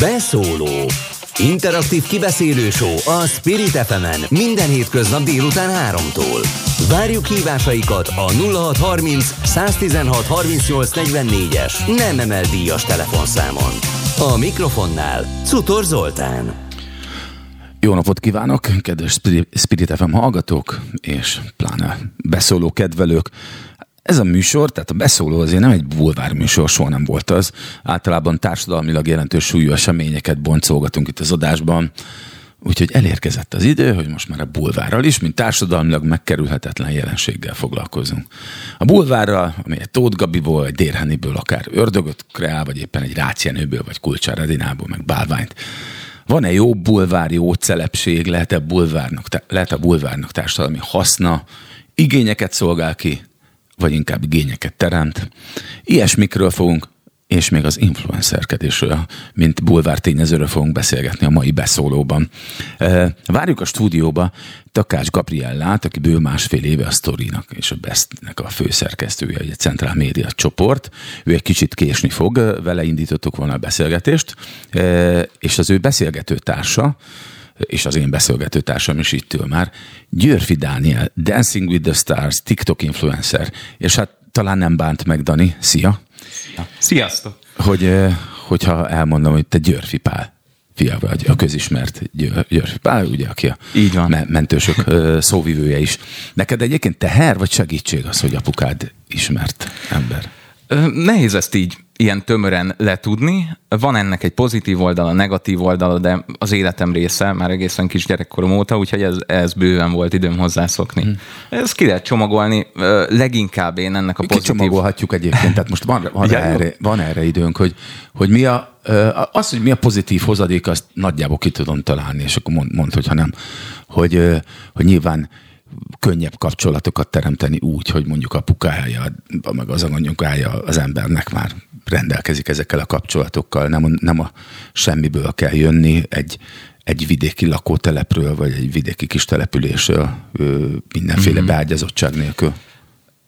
Beszóló Interaktív kibeszélő a Spirit fm minden hétköznap délután 3-tól. Várjuk hívásaikat a 0630 116 38 44-es nem emel díjas telefonszámon. A mikrofonnál Cutor Zoltán. Jó napot kívánok, kedves Spirit FM hallgatók, és pláne beszóló kedvelők. Ez a műsor, tehát a beszóló azért nem egy bulvár műsor, soha nem volt az. Általában társadalmilag jelentős súlyú eseményeket boncolgatunk itt az adásban. Úgyhogy elérkezett az idő, hogy most már a bulvárral is, mint társadalmilag megkerülhetetlen jelenséggel foglalkozunk. A bulvárral, ami egy Tóth Gabiból, egy Dérheniből, akár ördögöt kreál, vagy éppen egy Rácjenőből, vagy Kulcsár Edinából, meg Bálványt. Van-e jó bulvár, jó celepség, lehet-e bulvárnak, lehet a bulvárnak társadalmi haszna, igényeket szolgál ki, vagy inkább igényeket teremt. Ilyesmikről fogunk és még az influencerkedésről, mint bulvár tényezőről fogunk beszélgetni a mai beszólóban. Várjuk a stúdióba Takács Gabriellát, aki bő másfél éve a Storynak és a Bestnek a főszerkesztője, egy Centrál Média csoport. Ő egy kicsit késni fog, vele indítottuk volna a beszélgetést, és az ő beszélgető társa, és az én beszélgető társam is itt ül már, Györfi Dániel, Dancing with the Stars, TikTok influencer, és hát talán nem bánt meg Dani. Szia! Sziasztok! Hogy, hogyha elmondom, hogy te Györfi Pál fia vagy, a közismert Györfi Pál, ugye, aki a Így van. mentősök szóvivője is. Neked egyébként teher vagy segítség az, hogy apukád ismert ember? Nehéz ezt így ilyen tömören letudni. Van ennek egy pozitív oldala, negatív oldala, de az életem része már egészen kis gyerekkorom óta, úgyhogy ez, ez bőven volt időm hozzászokni. Hmm. Ez ki lehet csomagolni, leginkább én ennek a pozitív... Kicsomagolhatjuk egyébként, tehát most van, van, ja, erre, van erre időnk, hogy, hogy mi a, az, hogy mi a pozitív hozadék, azt nagyjából ki tudom találni, és akkor mond, mond hogyha nem, hogy, hogy nyilván könnyebb kapcsolatokat teremteni úgy, hogy mondjuk apukája, meg az anyukája az embernek már rendelkezik ezekkel a kapcsolatokkal, nem a, nem a semmiből kell jönni, egy, egy vidéki lakótelepről, vagy egy vidéki kis településről mindenféle mm-hmm. beágyazottság nélkül.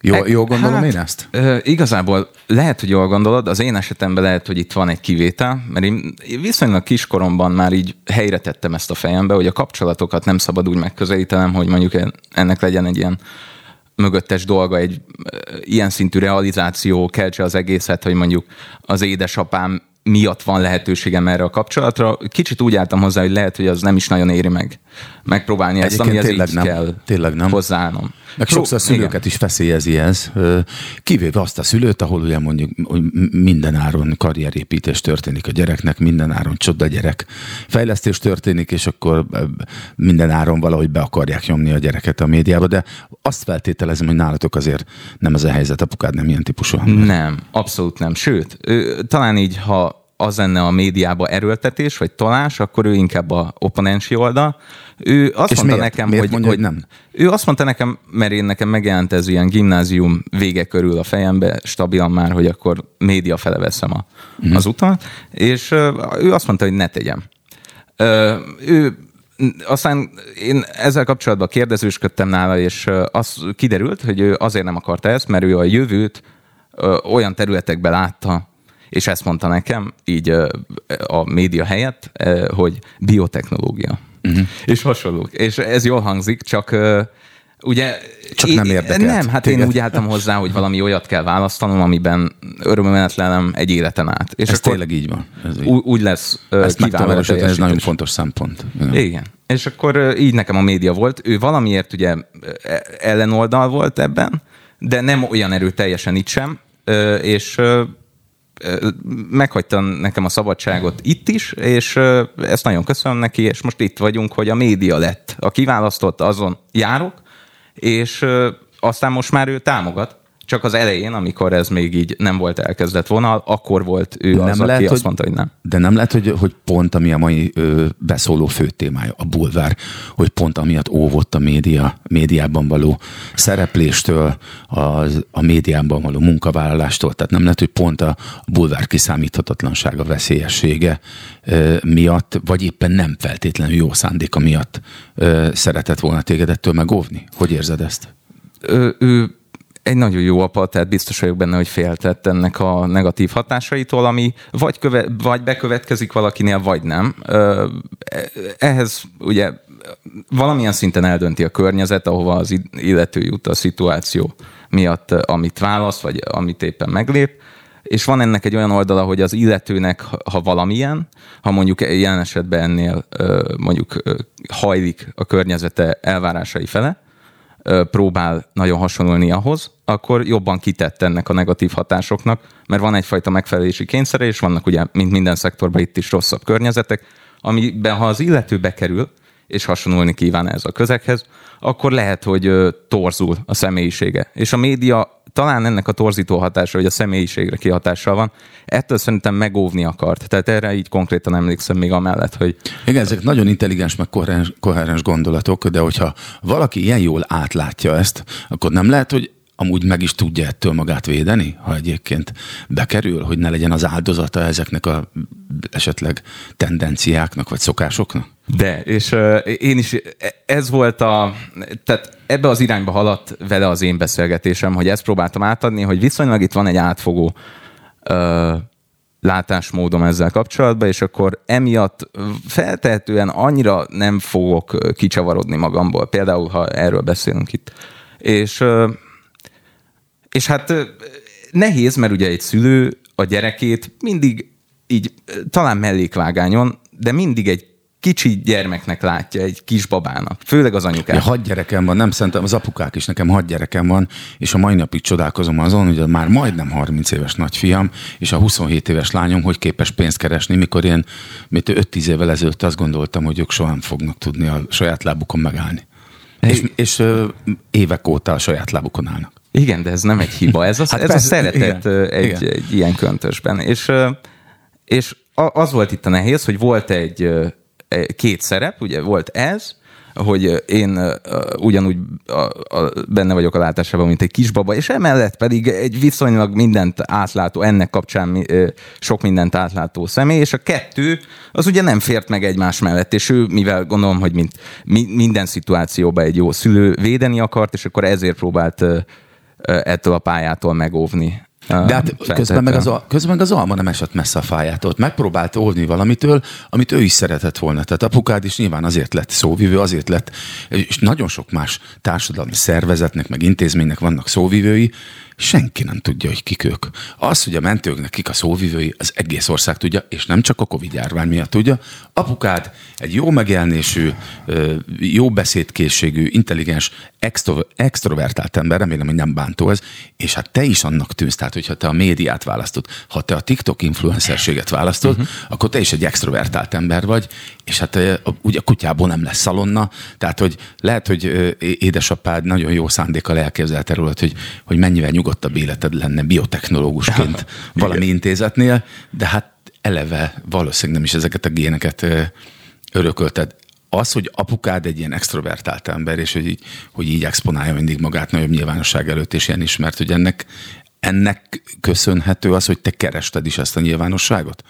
Jó, e, jó gondolom hát, én ezt? Igazából lehet, hogy jól gondolod, az én esetemben lehet, hogy itt van egy kivétel, mert én viszonylag kiskoromban már így helyre tettem ezt a fejembe, hogy a kapcsolatokat nem szabad úgy megközelítenem, hogy mondjuk ennek legyen egy ilyen mögöttes dolga, egy ilyen szintű realizáció keltse az egészet, hogy mondjuk az édesapám miatt van lehetőségem erre a kapcsolatra. Kicsit úgy álltam hozzá, hogy lehet, hogy az nem is nagyon éri meg megpróbálni ezt, ami tényleg nem, kell tényleg nem. hozzáállnom. Meg sokszor szülőket igen. is feszélyezi ez, kivéve azt a szülőt, ahol ugye mondjuk hogy minden áron karrierépítés történik a gyereknek, minden áron csoda gyerek fejlesztés történik, és akkor minden áron valahogy be akarják nyomni a gyereket a médiába, de azt feltételezem, hogy nálatok azért nem ez a helyzet, apukád nem ilyen típusú. Nem, abszolút nem. Sőt, talán így, ha az lenne a médiába erőltetés, vagy tolás, akkor ő inkább a opponensi oldal. Ő azt És mondta miért? nekem, miért hogy, mondja, hogy nem. Ő azt mondta nekem, mert én nekem megjelent ez ilyen gimnázium vége körül a fejembe, stabilan már, hogy akkor média fele veszem a, uh-huh. az utat, és ő azt mondta, hogy ne tegyem. Ő aztán én ezzel kapcsolatban kérdezősködtem nála, és az kiderült, hogy ő azért nem akarta ezt, mert ő a jövőt olyan területekben látta, és ezt mondta nekem, így a média helyett, hogy biotechnológia. Uh-huh. És hasonlók. És ez jól hangzik, csak Ugye, Csak én, nem érdekelt. Nem, hát téged. én úgy álltam hozzá, hogy valami olyat kell választanom, amiben örömömenetlenem egy életen át. És ez tényleg így van. Ez így. Úgy lesz Ezt ez nagyon fontos szempont. Igen. Igen. És akkor így nekem a média volt. Ő valamiért ugye ellenoldal volt ebben, de nem olyan erő teljesen itt sem, és meghagyta nekem a szabadságot itt is, és ezt nagyon köszönöm neki, és most itt vagyunk, hogy a média lett. A kiválasztott, azon járok, és aztán most már ő támogat, csak az elején, amikor ez még így nem volt elkezdett vonal, akkor volt ő nem az, lehet, aki hogy, azt mondta, hogy nem. De nem lehet, hogy, hogy pont ami a mai ö, beszóló fő témája, a bulvár, hogy pont amiatt óvott a média, médiában való szerepléstől, a, a médiában való munkavállalástól, tehát nem lehet, hogy pont a bulvár kiszámíthatatlansága, veszélyessége ö, miatt, vagy éppen nem feltétlenül jó szándéka miatt ö, szeretett volna téged ettől megóvni? Hogy érzed ezt? Ő, ő egy nagyon jó apa, tehát biztos vagyok benne, hogy féltett ennek a negatív hatásaitól, ami vagy, köve, vagy bekövetkezik valakinél, vagy nem. Ehhez ugye valamilyen szinten eldönti a környezet, ahova az illető jut a szituáció miatt, amit választ, vagy amit éppen meglép és van ennek egy olyan oldala, hogy az illetőnek, ha valamilyen, ha mondjuk jelen esetben ennél mondjuk hajlik a környezete elvárásai fele, próbál nagyon hasonlulni ahhoz, akkor jobban kitett ennek a negatív hatásoknak, mert van egyfajta megfelelési kényszere, és vannak ugye, mint minden szektorban itt is rosszabb környezetek, amiben ha az illető bekerül, és hasonlulni kíván ez a közeghez, akkor lehet, hogy torzul a személyisége. És a média talán ennek a torzító hatása, hogy a személyiségre kihatással van, ettől szerintem megóvni akart. Tehát erre így konkrétan emlékszem még amellett, hogy... Igen, ezek nagyon intelligens, meg koherens, koherens gondolatok, de hogyha valaki ilyen jól átlátja ezt, akkor nem lehet, hogy amúgy meg is tudja ettől magát védeni, ha egyébként bekerül, hogy ne legyen az áldozata ezeknek a esetleg tendenciáknak vagy szokásoknak? De, és én is, ez volt a, tehát ebbe az irányba haladt vele az én beszélgetésem, hogy ezt próbáltam átadni, hogy viszonylag itt van egy átfogó uh, látásmódom ezzel kapcsolatban, és akkor emiatt feltehetően annyira nem fogok kicsavarodni magamból, például ha erről beszélünk itt. És uh, és hát nehéz, mert ugye egy szülő a gyerekét mindig így talán mellékvágányon, de mindig egy kicsi gyermeknek látja, egy kisbabának, főleg az anyukák. Ja, hat gyerekem van, nem szerintem az apukák is, nekem hat gyerekem van, és a mai napig csodálkozom azon, hogy már majdnem 30 éves nagyfiam, és a 27 éves lányom, hogy képes pénzt keresni, mikor én, mint 5-10 évvel ezelőtt azt gondoltam, hogy ők soha nem fognak tudni a saját lábukon megállni. Hey. És, és évek óta a saját lábukon állnak. Igen, de ez nem egy hiba, ez a, hát ez persze, a szeretet igen, egy, igen. egy ilyen köntösben. És, és az volt itt a nehéz, hogy volt egy két szerep, ugye volt ez, hogy én ugyanúgy uh, uh, benne vagyok a látásában, mint egy kisbaba, és emellett pedig egy viszonylag mindent átlátó, ennek kapcsán sok mindent átlátó személy, és a kettő az ugye nem fért meg egymás mellett, és ő, mivel gondolom, hogy mint, mi, minden szituációban egy jó szülő védeni akart, és akkor ezért próbált ettől a pályától megóvni. De hát közben meg, az, közben meg az alma nem esett messze a fájától. Megpróbált óvni valamitől, amit ő is szeretett volna. Tehát apukád is nyilván azért lett szóvivő, azért lett, és nagyon sok más társadalmi szervezetnek, meg intézménynek vannak szóvivői, senki nem tudja, hogy kik ők. Az, hogy a mentőknek kik a szóvivői, az egész ország tudja, és nem csak a Covid járvány miatt tudja. Apukád egy jó megjelenésű, jó beszédkészségű, intelligens, extro, extrovertált ember, remélem, hogy nem bántó ez, és hát te is annak tűnsz, tehát hogyha te a médiát választod, ha te a TikTok influencerséget választod, uh-huh. akkor te is egy extrovertált ember vagy, és hát ugye a kutyából nem lesz szalonna, tehát hogy lehet, hogy édesapád nagyon jó szándékkal elképzelte róla, hogy, hogy mennyivel nyugodtabb életed lenne biotechnológusként valami intézetnél, de hát eleve valószínűleg nem is ezeket a géneket örökölted. Az, hogy apukád egy ilyen extrovertált ember, és hogy így, hogy így exponálja mindig magát nagyobb nyilvánosság előtt, és ilyen ismert, hogy ennek, ennek köszönhető az, hogy te kerested is ezt a nyilvánosságot?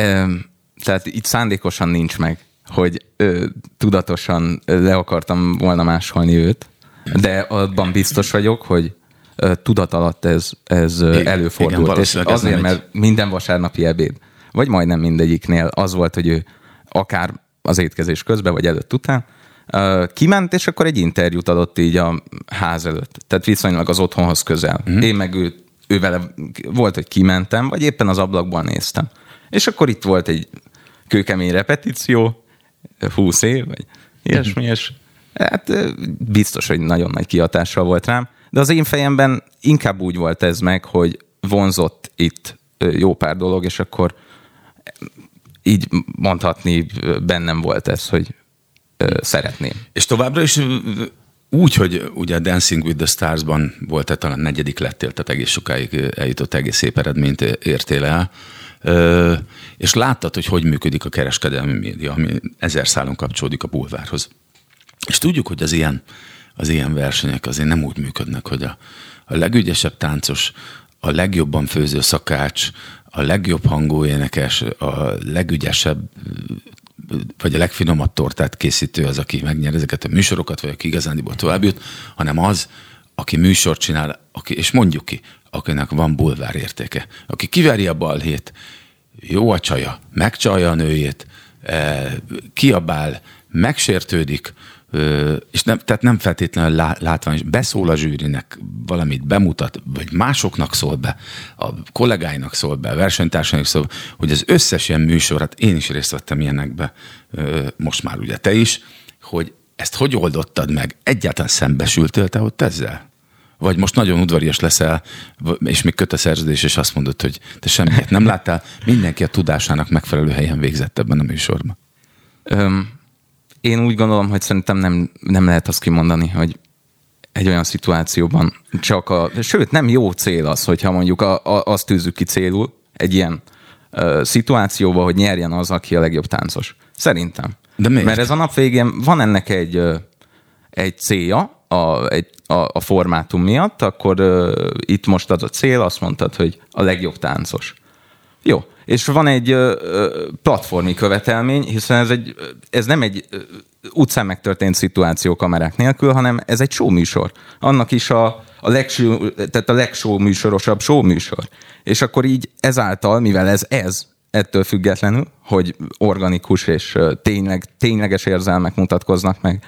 Um tehát itt szándékosan nincs meg, hogy ö, tudatosan le akartam volna másolni őt, de abban biztos vagyok, hogy ö, tudat alatt ez, ez igen, előfordult. Igen, és azért, mert minden vasárnapi ebéd, vagy majdnem mindegyiknél az volt, hogy ő akár az étkezés közben, vagy előtt után, kiment, és akkor egy interjút adott így a ház előtt. Tehát viszonylag az otthonhoz közel. Uh-huh. Én meg ő, ő vele volt, hogy kimentem, vagy éppen az ablakból néztem. És akkor itt volt egy kőkemény repetíció, 20 év, vagy ilyesmi, és hát biztos, hogy nagyon nagy kihatással volt rám, de az én fejemben inkább úgy volt ez meg, hogy vonzott itt jó pár dolog, és akkor így mondhatni bennem volt ez, hogy szeretném. És továbbra is úgy, hogy ugye Dancing with the Stars-ban volt, tehát talán negyedik lettél, tehát egész sokáig eljutott, egész szép eredményt értél el és láttad, hogy hogy működik a kereskedelmi média, ami ezer szálon kapcsolódik a bulvárhoz. És tudjuk, hogy az ilyen, az ilyen versenyek azért nem úgy működnek, hogy a, a legügyesebb táncos, a legjobban főző szakács, a legjobb hangú énekes, a legügyesebb vagy a legfinomabb tortát készítő az, aki megnyer ezeket a műsorokat, vagy aki igazándiból tovább jut, hanem az, aki műsort csinál, aki, és mondjuk ki, akinek van bulvár értéke, aki kiveri a balhét, jó a csaja, megcsalja a nőjét, eh, kiabál, megsértődik, és nem, tehát nem feltétlenül látvány, beszól a zsűrinek, valamit bemutat, vagy másoknak szól be, a kollégáinak szól be, a versenytársainak szól, hogy az összes ilyen műsor, hát én is részt vettem ilyenekbe, most már ugye te is, hogy ezt hogy oldottad meg? Egyáltalán szembesültél te ott ezzel? Vagy most nagyon udvarias leszel, és még köt a szerződés, és azt mondod, hogy te semmit nem láttál, mindenki a tudásának megfelelő helyen végzett ebben a műsorban. Um én úgy gondolom, hogy szerintem nem, nem lehet azt kimondani, hogy egy olyan szituációban csak a, sőt nem jó cél az, hogyha mondjuk a, a, azt tűzzük ki célul egy ilyen uh, szituációba, hogy nyerjen az, aki a legjobb táncos. Szerintem. De miért? Mert ez a nap végén van ennek egy, uh, egy célja, a, egy, a, a formátum miatt, akkor uh, itt most az a cél, azt mondtad, hogy a legjobb táncos. Jó, és van egy platformi követelmény, hiszen ez, egy, ez nem egy utcán megtörtént szituáció kamerák nélkül, hanem ez egy show műsor. Annak is a, a, legshow, tehát a legshow műsorosabb show műsor. És akkor így ezáltal, mivel ez ez, ettől függetlenül, hogy organikus és tényleg, tényleges érzelmek mutatkoznak meg,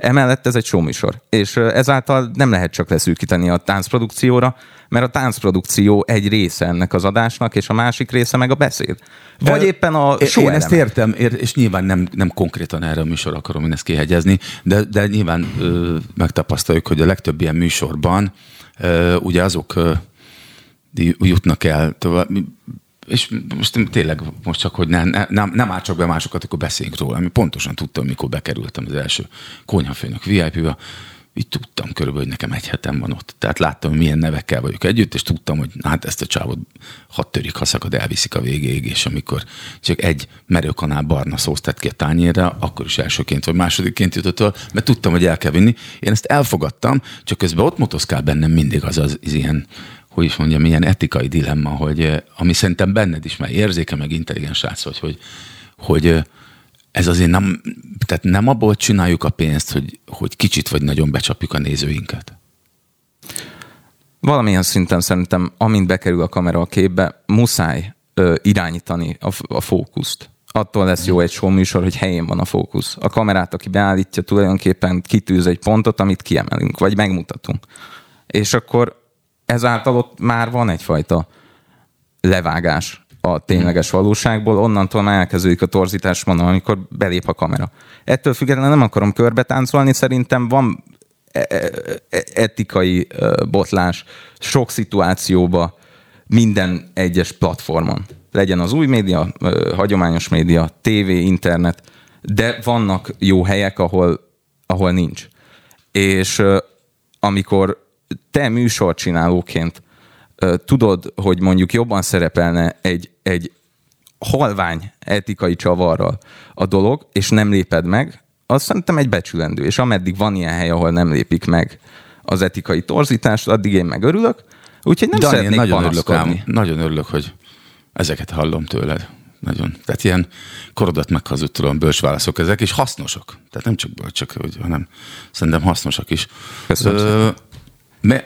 Emellett ez egy showműsor, és ezáltal nem lehet csak leszűkíteni a táncprodukcióra, mert a táncprodukció egy része ennek az adásnak, és a másik része meg a beszéd. Vagy éppen a show Én ezt értem, és nyilván nem, nem konkrétan erre a műsor akarom én ezt kihegyezni, de, de nyilván ö, megtapasztaljuk, hogy a legtöbb ilyen műsorban ö, ugye azok ö, jutnak el tovább, és most tényleg most csak, hogy nem, nem, nem áll csak be másokat, akkor beszéljünk róla. Ami pontosan tudtam, mikor bekerültem az első konyhafőnök VIP-be, így tudtam körülbelül, hogy nekem egy hetem van ott. Tehát láttam, milyen nevekkel vagyok együtt, és tudtam, hogy hát ezt a csávot hat törik, ha szakad, elviszik a végéig, és amikor csak egy merőkanál barna szószt tett ki a tányérra, akkor is elsőként vagy másodikként jutott el, mert tudtam, hogy el kell vinni. Én ezt elfogadtam, csak közben ott motoszkál bennem mindig az az, az ilyen hogy is mondjam, ilyen etikai dilemma, hogy ami szerintem benned is, mert érzéke, meg intelligens srác vagy, hogy, hogy ez azért nem, tehát nem abból csináljuk a pénzt, hogy, hogy kicsit vagy nagyon becsapjuk a nézőinket. Valamilyen szinten szerintem, amint bekerül a kamera a képbe, muszáj ö, irányítani a, a fókuszt. Attól lesz jó egy show műsor, hogy helyén van a fókusz. A kamerát, aki beállítja, tulajdonképpen kitűz egy pontot, amit kiemelünk, vagy megmutatunk. És akkor ezáltal ott már van egyfajta levágás a tényleges valóságból, onnantól már elkezdődik a torzítás, mondom, amikor belép a kamera. Ettől függetlenül nem akarom körbe táncolni, szerintem van e, e, e, etikai botlás sok szituációba minden egyes platformon. Legyen az új média, hagyományos média, tévé, internet, de vannak jó helyek, ahol, ahol nincs. És amikor te műsorcsinálóként tudod, hogy mondjuk jobban szerepelne egy, egy halvány etikai csavarral a dolog, és nem léped meg, az szerintem egy becsülendő. És ameddig van ilyen hely, ahol nem lépik meg az etikai torzítást, addig én meg örülök. Úgyhogy nem Dani, szeretnék nagyon örülök, ám, nagyon örülök, hogy ezeket hallom tőled. Nagyon. Tehát ilyen korodat meghazudtolom bölcs válaszok ezek, és hasznosak. Tehát nem csak bölcsök, hanem szerintem hasznosak is. Köszönöm. Mert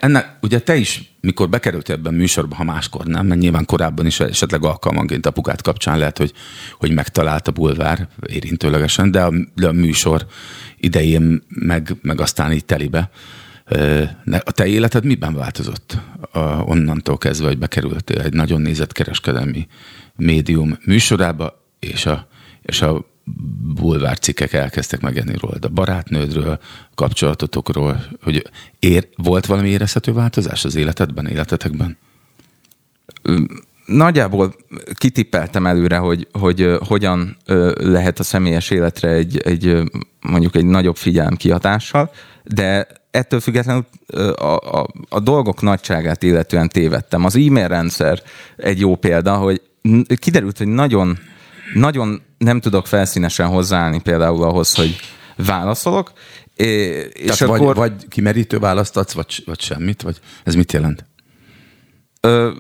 ennek, ugye te is, mikor bekerültél ebben a műsorba, ha máskor nem, mert nyilván korábban is esetleg alkalmanként apukát kapcsán lehet, hogy, hogy megtalált a bulvár érintőlegesen, de a, de a műsor idején meg, meg aztán így telibe. A te életed miben változott a, onnantól kezdve, hogy bekerültél egy nagyon nézett kereskedelmi médium műsorába, és a, és a bulvárcikkek elkezdtek megenni róla, a barátnődről, kapcsolatotokról, hogy ér, volt valami érezhető változás az életedben, életetekben? Nagyjából kitippeltem előre, hogy, hogy hogyan lehet a személyes életre egy, egy mondjuk egy nagyobb figyelem kihatással, de ettől függetlenül a, a, a dolgok nagyságát illetően tévedtem. Az e-mail rendszer egy jó példa, hogy kiderült, hogy nagyon nagyon nem tudok felszínesen hozzáállni például ahhoz, hogy válaszolok. És Tehát akkor... vagy, vagy kimerítő választ adsz, vagy, vagy semmit? Vagy ez mit jelent? Ö,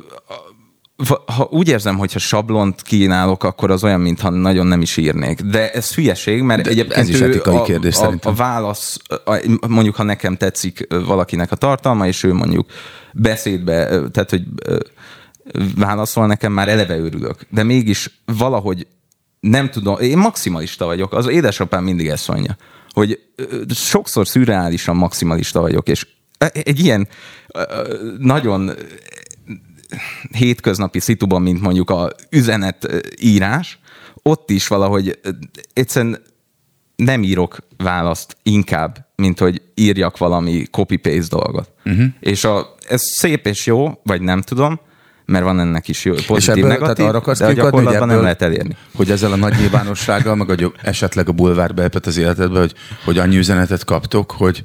ha úgy érzem, hogyha sablont kínálok, akkor az olyan, mintha nagyon nem is írnék. De ez hülyeség, mert De egyébként ez is etikai a, kérdés a, szerintem. a válasz, a, mondjuk ha nekem tetszik valakinek a tartalma, és ő mondjuk beszédbe, tehát hogy válaszol nekem, már eleve örülök. De mégis valahogy nem tudom, én maximalista vagyok, az édesapám mindig ezt mondja, hogy sokszor szürreálisan maximalista vagyok, és egy ilyen nagyon hétköznapi szituban, mint mondjuk a üzenetírás, ott is valahogy egyszerűen nem írok választ inkább, mint hogy írjak valami copy-paste dolgot. Uh-huh. És a, ez szép és jó, vagy nem tudom, mert van ennek is jó, pozitív, és ebből, negatív, arra de a gyakorlatban ebből, nem lehet elérni. Hogy ezzel a nagy nyilvánossággal, meg a, esetleg a bulvár beepet az életedbe, hogy, hogy annyi üzenetet kaptok, hogy,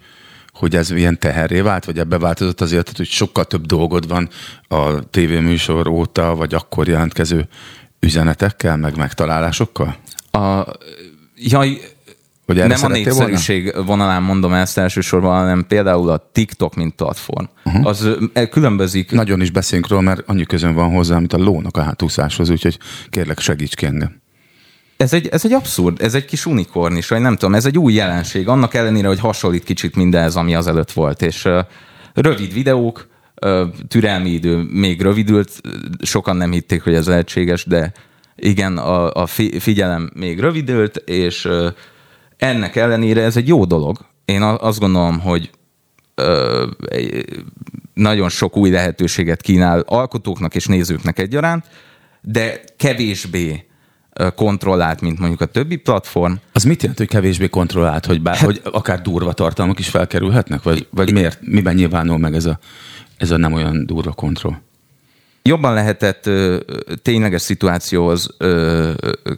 hogy ez ilyen teherré vált, vagy ebbe változott az életed, hogy sokkal több dolgod van a tévéműsor óta, vagy akkor jelentkező üzenetekkel, meg megtalálásokkal? A, jaj, hogy nem a népszerűség volna? vonalán mondom ezt elsősorban, hanem például a TikTok, mint platform. Uh-huh. Az különbözik. Nagyon is beszélünk róla, mert annyi közön van hozzá, mint a lónak a hátúszáshoz, úgyhogy kérlek segíts ki engem. Ez egy, ez egy abszurd, ez egy kis unikorn is, vagy nem tudom, ez egy új jelenség, annak ellenére, hogy hasonlít kicsit mindez, ami azelőtt volt, és uh, rövid videók, uh, türelmi idő még rövidült, sokan nem hitték, hogy ez lehetséges, de igen, a, a figyelem még rövidült, és uh, ennek ellenére ez egy jó dolog. Én azt gondolom, hogy uh, nagyon sok új lehetőséget kínál alkotóknak és nézőknek egyaránt, de kevésbé kontrollált, mint mondjuk a többi platform. Az mit jelent, hogy kevésbé kontrollált, hogy, bár, hát, hogy akár durva tartalmak is felkerülhetnek? Vagy, vagy miért, miben nyilvánul meg ez a, ez a nem olyan durva kontroll? Jobban lehetett ö, tényleges szituációhoz ö,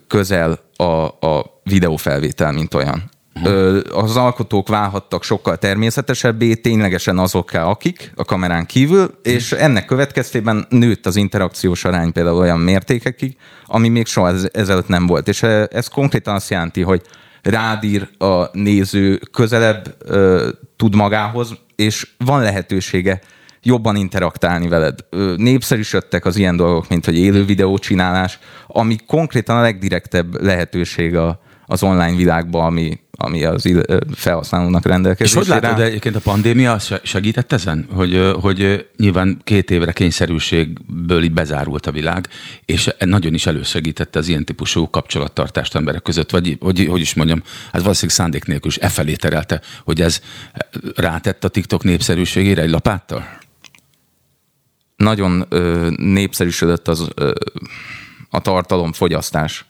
közel a, a videófelvétel, mint olyan. Uh-huh. Az alkotók válhattak sokkal természetesebbé, ténylegesen azokká, akik a kamerán kívül, és ennek következtében nőtt az interakciós arány például olyan mértékekig, ami még soha ezelőtt nem volt. És ez konkrétan azt jelenti, hogy rádír a néző, közelebb ö, tud magához, és van lehetősége jobban interaktálni veled. Népszerűsödtek az ilyen dolgok, mint hogy élő videó csinálás, ami konkrétan a legdirektebb lehetőség a, az online világban, ami, ami az felhasználónak rendelkezésére. És hogy látod, egyébként a pandémia segített ezen? Hogy, hogy nyilván két évre kényszerűségből így bezárult a világ, és nagyon is elősegítette az ilyen típusú kapcsolattartást emberek között, vagy hogy, hogy is mondjam, hát valószínűleg szándék nélkül is e felé terelte, hogy ez rátett a TikTok népszerűségére egy lapáttal? Nagyon ö, népszerűsödött az ö, a tartalomfogyasztás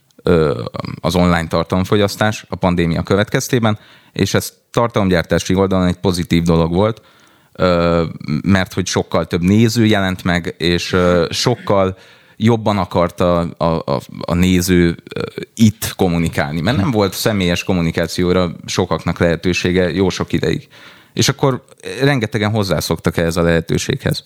az online tartalomfogyasztás a pandémia következtében, és ez tartalomgyártási oldalon egy pozitív dolog volt, mert hogy sokkal több néző jelent meg, és sokkal jobban akarta a, a, a néző itt kommunikálni, mert nem volt személyes kommunikációra sokaknak lehetősége jó sok ideig. És akkor rengetegen hozzászoktak ehhez a lehetőséghez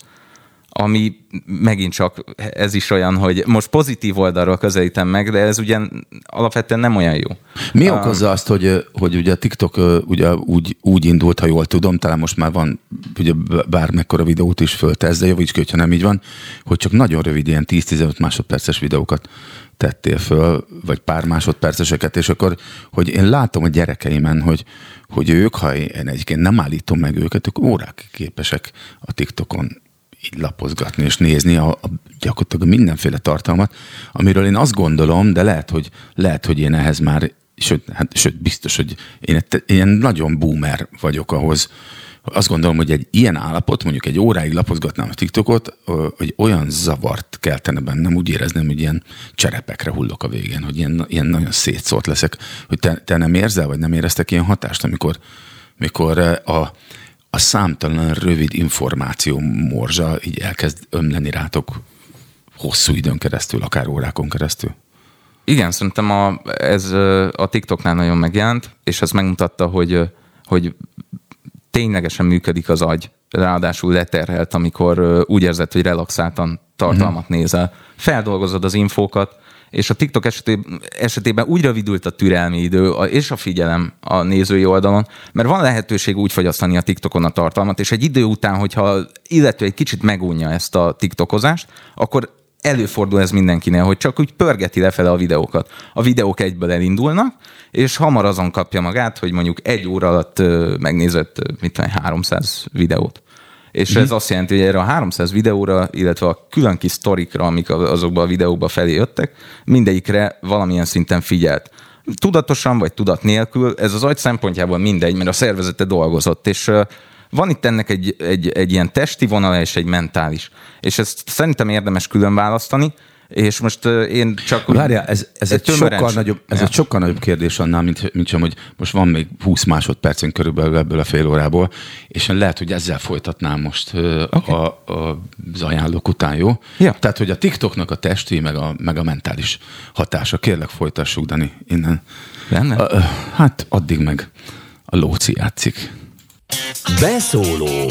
ami megint csak ez is olyan, hogy most pozitív oldalról közelítem meg, de ez ugyan alapvetően nem olyan jó. Mi okozza azt, hogy, hogy ugye a TikTok ugye úgy, úgy indult, ha jól tudom, talán most már van ugye bármekkora videót is föltesz, de javíts ki, hogyha nem így van, hogy csak nagyon rövid ilyen 10-15 másodperces videókat tettél föl, vagy pár másodperceseket, és akkor, hogy én látom a gyerekeimen, hogy, hogy ők, ha én egyébként nem állítom meg őket, ők órák képesek a TikTokon így lapozgatni és nézni a, a gyakorlatilag mindenféle tartalmat, amiről én azt gondolom, de lehet, hogy, lehet, hogy én ehhez már, sőt, hát, sőt biztos, hogy én ilyen nagyon boomer vagyok ahhoz, azt gondolom, hogy egy ilyen állapot, mondjuk egy óráig lapozgatnám a TikTokot, hogy olyan zavart keltene bennem, úgy érezném, hogy ilyen cserepekre hullok a végén, hogy ilyen, ilyen nagyon szétszórt leszek. Hogy te, te nem érzel, vagy nem éreztek ilyen hatást, amikor, amikor a, a számtalan rövid információ morzsa így elkezd ömleni rátok hosszú időn keresztül, akár órákon keresztül? Igen, szerintem a, ez a TikToknál nagyon megjelent, és ez megmutatta, hogy, hogy ténylegesen működik az agy, ráadásul leterhelt, amikor úgy érzed, hogy relaxáltan tartalmat uh-huh. nézel. Feldolgozod az infókat, és a TikTok esetében, esetében úgy rövidült a türelmi idő és a figyelem a nézői oldalon, mert van lehetőség úgy fogyasztani a TikTokon a tartalmat, és egy idő után, hogyha illetve egy kicsit megunja ezt a TikTokozást, akkor előfordul ez mindenkinél, hogy csak úgy pörgeti lefele a videókat. A videók egyből elindulnak, és hamar azon kapja magát, hogy mondjuk egy óra alatt megnézett, mit tudom, 300 videót. És mm. ez azt jelenti, hogy erre a 300 videóra, illetve a külön kis sztorikra, amik azokban a videókban felé jöttek, mindegyikre valamilyen szinten figyelt. Tudatosan vagy tudat nélkül, ez az agy szempontjából mindegy, mert a szervezete dolgozott, és van itt ennek egy, egy, egy ilyen testi vonala és egy mentális. És ezt szerintem érdemes külön választani, és most én csak... Várjál, ez, ez, egy, sokkal nagyobb, ez ja. egy sokkal nagyobb kérdés annál, mint, mint sem, hogy most van még 20 másodpercünk körülbelül ebből a fél órából, és lehet, hogy ezzel folytatnám most okay. a, a, az ajánlók után, jó? Ja. Tehát, hogy a TikToknak a testi, meg a, meg a mentális hatása. Kérlek, folytassuk, Dani, innen. Benne? A, hát addig meg a Lóci játszik. Beszóló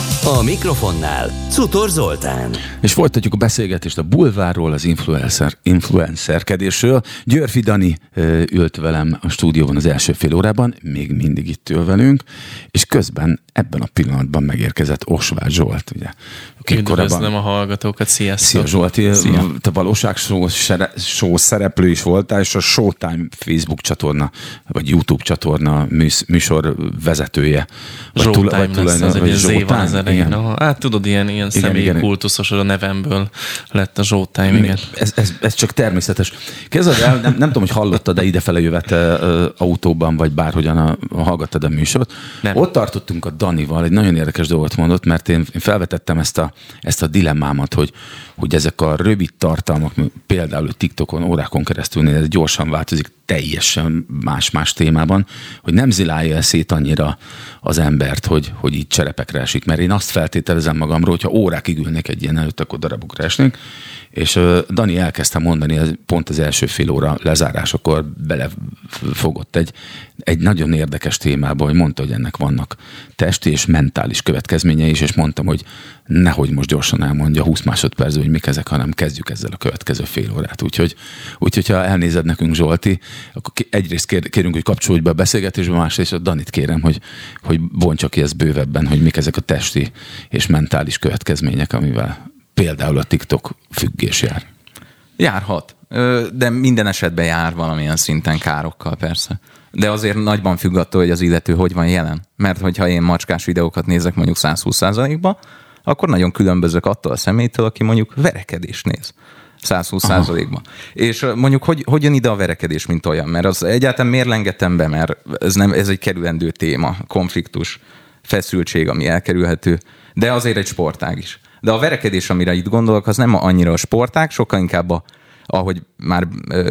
A mikrofonnál Cutor Zoltán. És folytatjuk a beszélgetést a bulvárról, az influencer, influencerkedésről. Györfi Dani ült velem a stúdióban az első fél órában, még mindig itt ül velünk, és közben ebben a pillanatban megérkezett Osváth Zsolt, ugye, Üdvözlöm a hallgatókat, sziasztok! Szia Zsolti, Szia. te valóság show szereplő is voltál, és a Showtime Facebook csatorna, vagy YouTube csatorna műs, műsor vezetője. Vagy Showtime vagy lesz, az egy Z az elején. Hát tudod, ilyen, ilyen személyi kultuszos, a nevemből lett a Showtime, igen. Ez, ez, ez csak természetes. Kezded el, nem, nem tudom, hogy hallottad, de idefele jövet autóban, vagy bárhogyan a, a hallgattad a műsort. Nem. Ott tartottunk a Danival, egy nagyon érdekes dolgot mondott, mert én, én felvetettem ezt a ezt a dilemmámat, hogy, hogy ezek a rövid tartalmak, például TikTokon órákon keresztül ez gyorsan változik, teljesen más-más témában, hogy nem zilálja szét annyira az embert, hogy, hogy így cserepekre esik. Mert én azt feltételezem magamról, hogyha órákig ülnék egy ilyen előtt, akkor darabokra esnék, és Dani elkezdte mondani, pont az első fél óra lezárásakor belefogott egy, egy nagyon érdekes témába, hogy mondta, hogy ennek vannak testi és mentális következményei is, és mondtam, hogy nehogy most gyorsan elmondja 20 másodpercben, hogy mik ezek, hanem kezdjük ezzel a következő fél órát. Úgyhogy, úgyhogy ha elnézed nekünk Zsolti, akkor egyrészt kérünk, hogy kapcsolódj be a beszélgetésbe, másrészt a Danit kérem, hogy, hogy bontsa ki ezt bővebben, hogy mik ezek a testi és mentális következmények, amivel például a TikTok függés jár. Járhat, de minden esetben jár valamilyen szinten károkkal persze. De azért nagyban függ attól, hogy az illető hogy van jelen. Mert hogyha én macskás videókat nézek mondjuk 120%-ba, akkor nagyon különbözök attól a személytől, aki mondjuk verekedés néz. 120 százalékban. És mondjuk, hogy, hogy jön ide a verekedés, mint olyan? Mert az egyáltalán miért lengetem be, mert ez, nem, ez egy kerülendő téma, konfliktus, feszültség, ami elkerülhető, de azért egy sportág is. De a verekedés, amire itt gondolok, az nem annyira a sportág, sokkal inkább a, ahogy már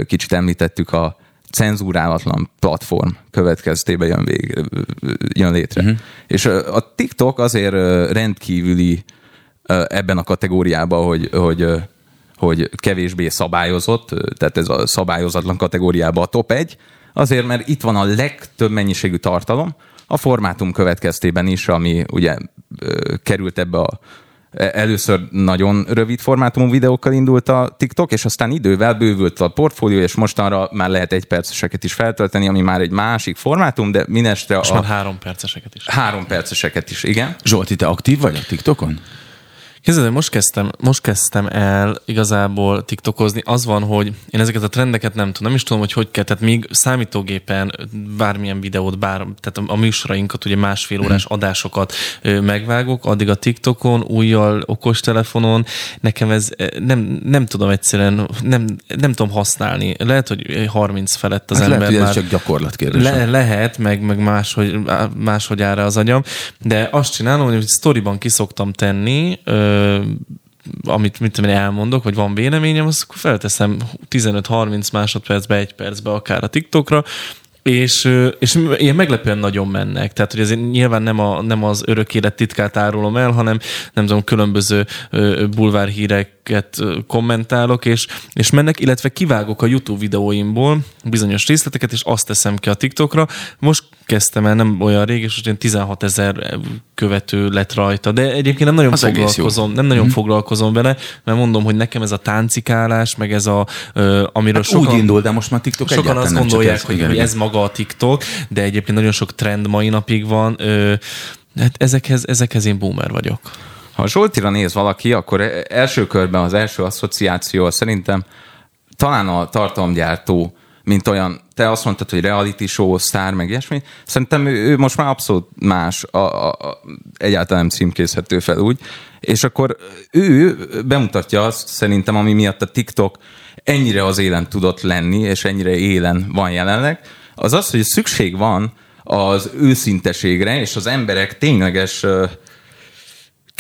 kicsit említettük, a cenzúrálatlan platform következtében jön, vég, jön létre. Uh-huh. És a TikTok azért rendkívüli ebben a kategóriában, hogy, hogy hogy kevésbé szabályozott, tehát ez a szabályozatlan kategóriában a top 1, azért, mert itt van a legtöbb mennyiségű tartalom, a formátum következtében is, ami ugye került ebbe a Először nagyon rövid formátumú videókkal indult a TikTok, és aztán idővel bővült a portfólió, és mostanra már lehet egy perceseket is feltölteni, ami már egy másik formátum, de minestre Most a... már három perceseket is. Három perceseket is, igen. Zsolti, te aktív vagy a TikTokon? Képzeld, most kezdtem, most kezdtem el igazából tiktokozni. Az van, hogy én ezeket a trendeket nem tudom, nem is tudom, hogy hogy kell. Tehát még számítógépen bármilyen videót, bár, tehát a műsorainkat, ugye másfél órás mhm. adásokat megvágok, addig a TikTokon, újjal, okostelefonon, nekem ez nem, nem tudom egyszerűen, nem, nem tudom használni. Lehet, hogy 30 felett az hát ember lehet, már... csak gyakorlat kérdés. Le, lehet, meg, meg máshogy, máshogy ára az agyam, de azt csinálom, hogy sztoriban kiszoktam tenni, amit mit tudom, elmondok, vagy van véleményem, azt akkor felteszem 15-30 másodpercbe, egy percbe akár a TikTokra, és, és ilyen meglepően nagyon mennek. Tehát, hogy ezért nyilván nem, a, nem az örök élet titkát árulom el, hanem nem tudom, különböző bulvárhíreket kommentálok, és, és mennek, illetve kivágok a YouTube videóimból bizonyos részleteket, és azt teszem ki a TikTokra. Most kezdtem el, nem olyan rég, és most ilyen 16 ezer követő lett rajta, de egyébként nem nagyon Az foglalkozom, nem nagyon foglalkozom vele, mert mondom, hogy nekem ez a táncikálás, meg ez a, ö, amiről Hát úgy indul, de most már TikTok Sokan azt gondolják, ez. hogy, Igen, hogy igen. ez maga a TikTok, de egyébként nagyon sok trend mai napig van. Ö, hát ezekhez, ezekhez én boomer vagyok. Ha Zsoltira néz valaki, akkor első körben az első asszociáció szerintem talán a tartalomgyártó, mint olyan, te azt mondtad, hogy reality show, sztár, meg ilyesmi. Szerintem ő, ő most már abszolút más, a, a, a, egyáltalán nem címkézhető fel úgy. És akkor ő bemutatja azt szerintem, ami miatt a TikTok ennyire az élen tudott lenni, és ennyire élen van jelenleg, az az, hogy szükség van az őszinteségre, és az emberek tényleges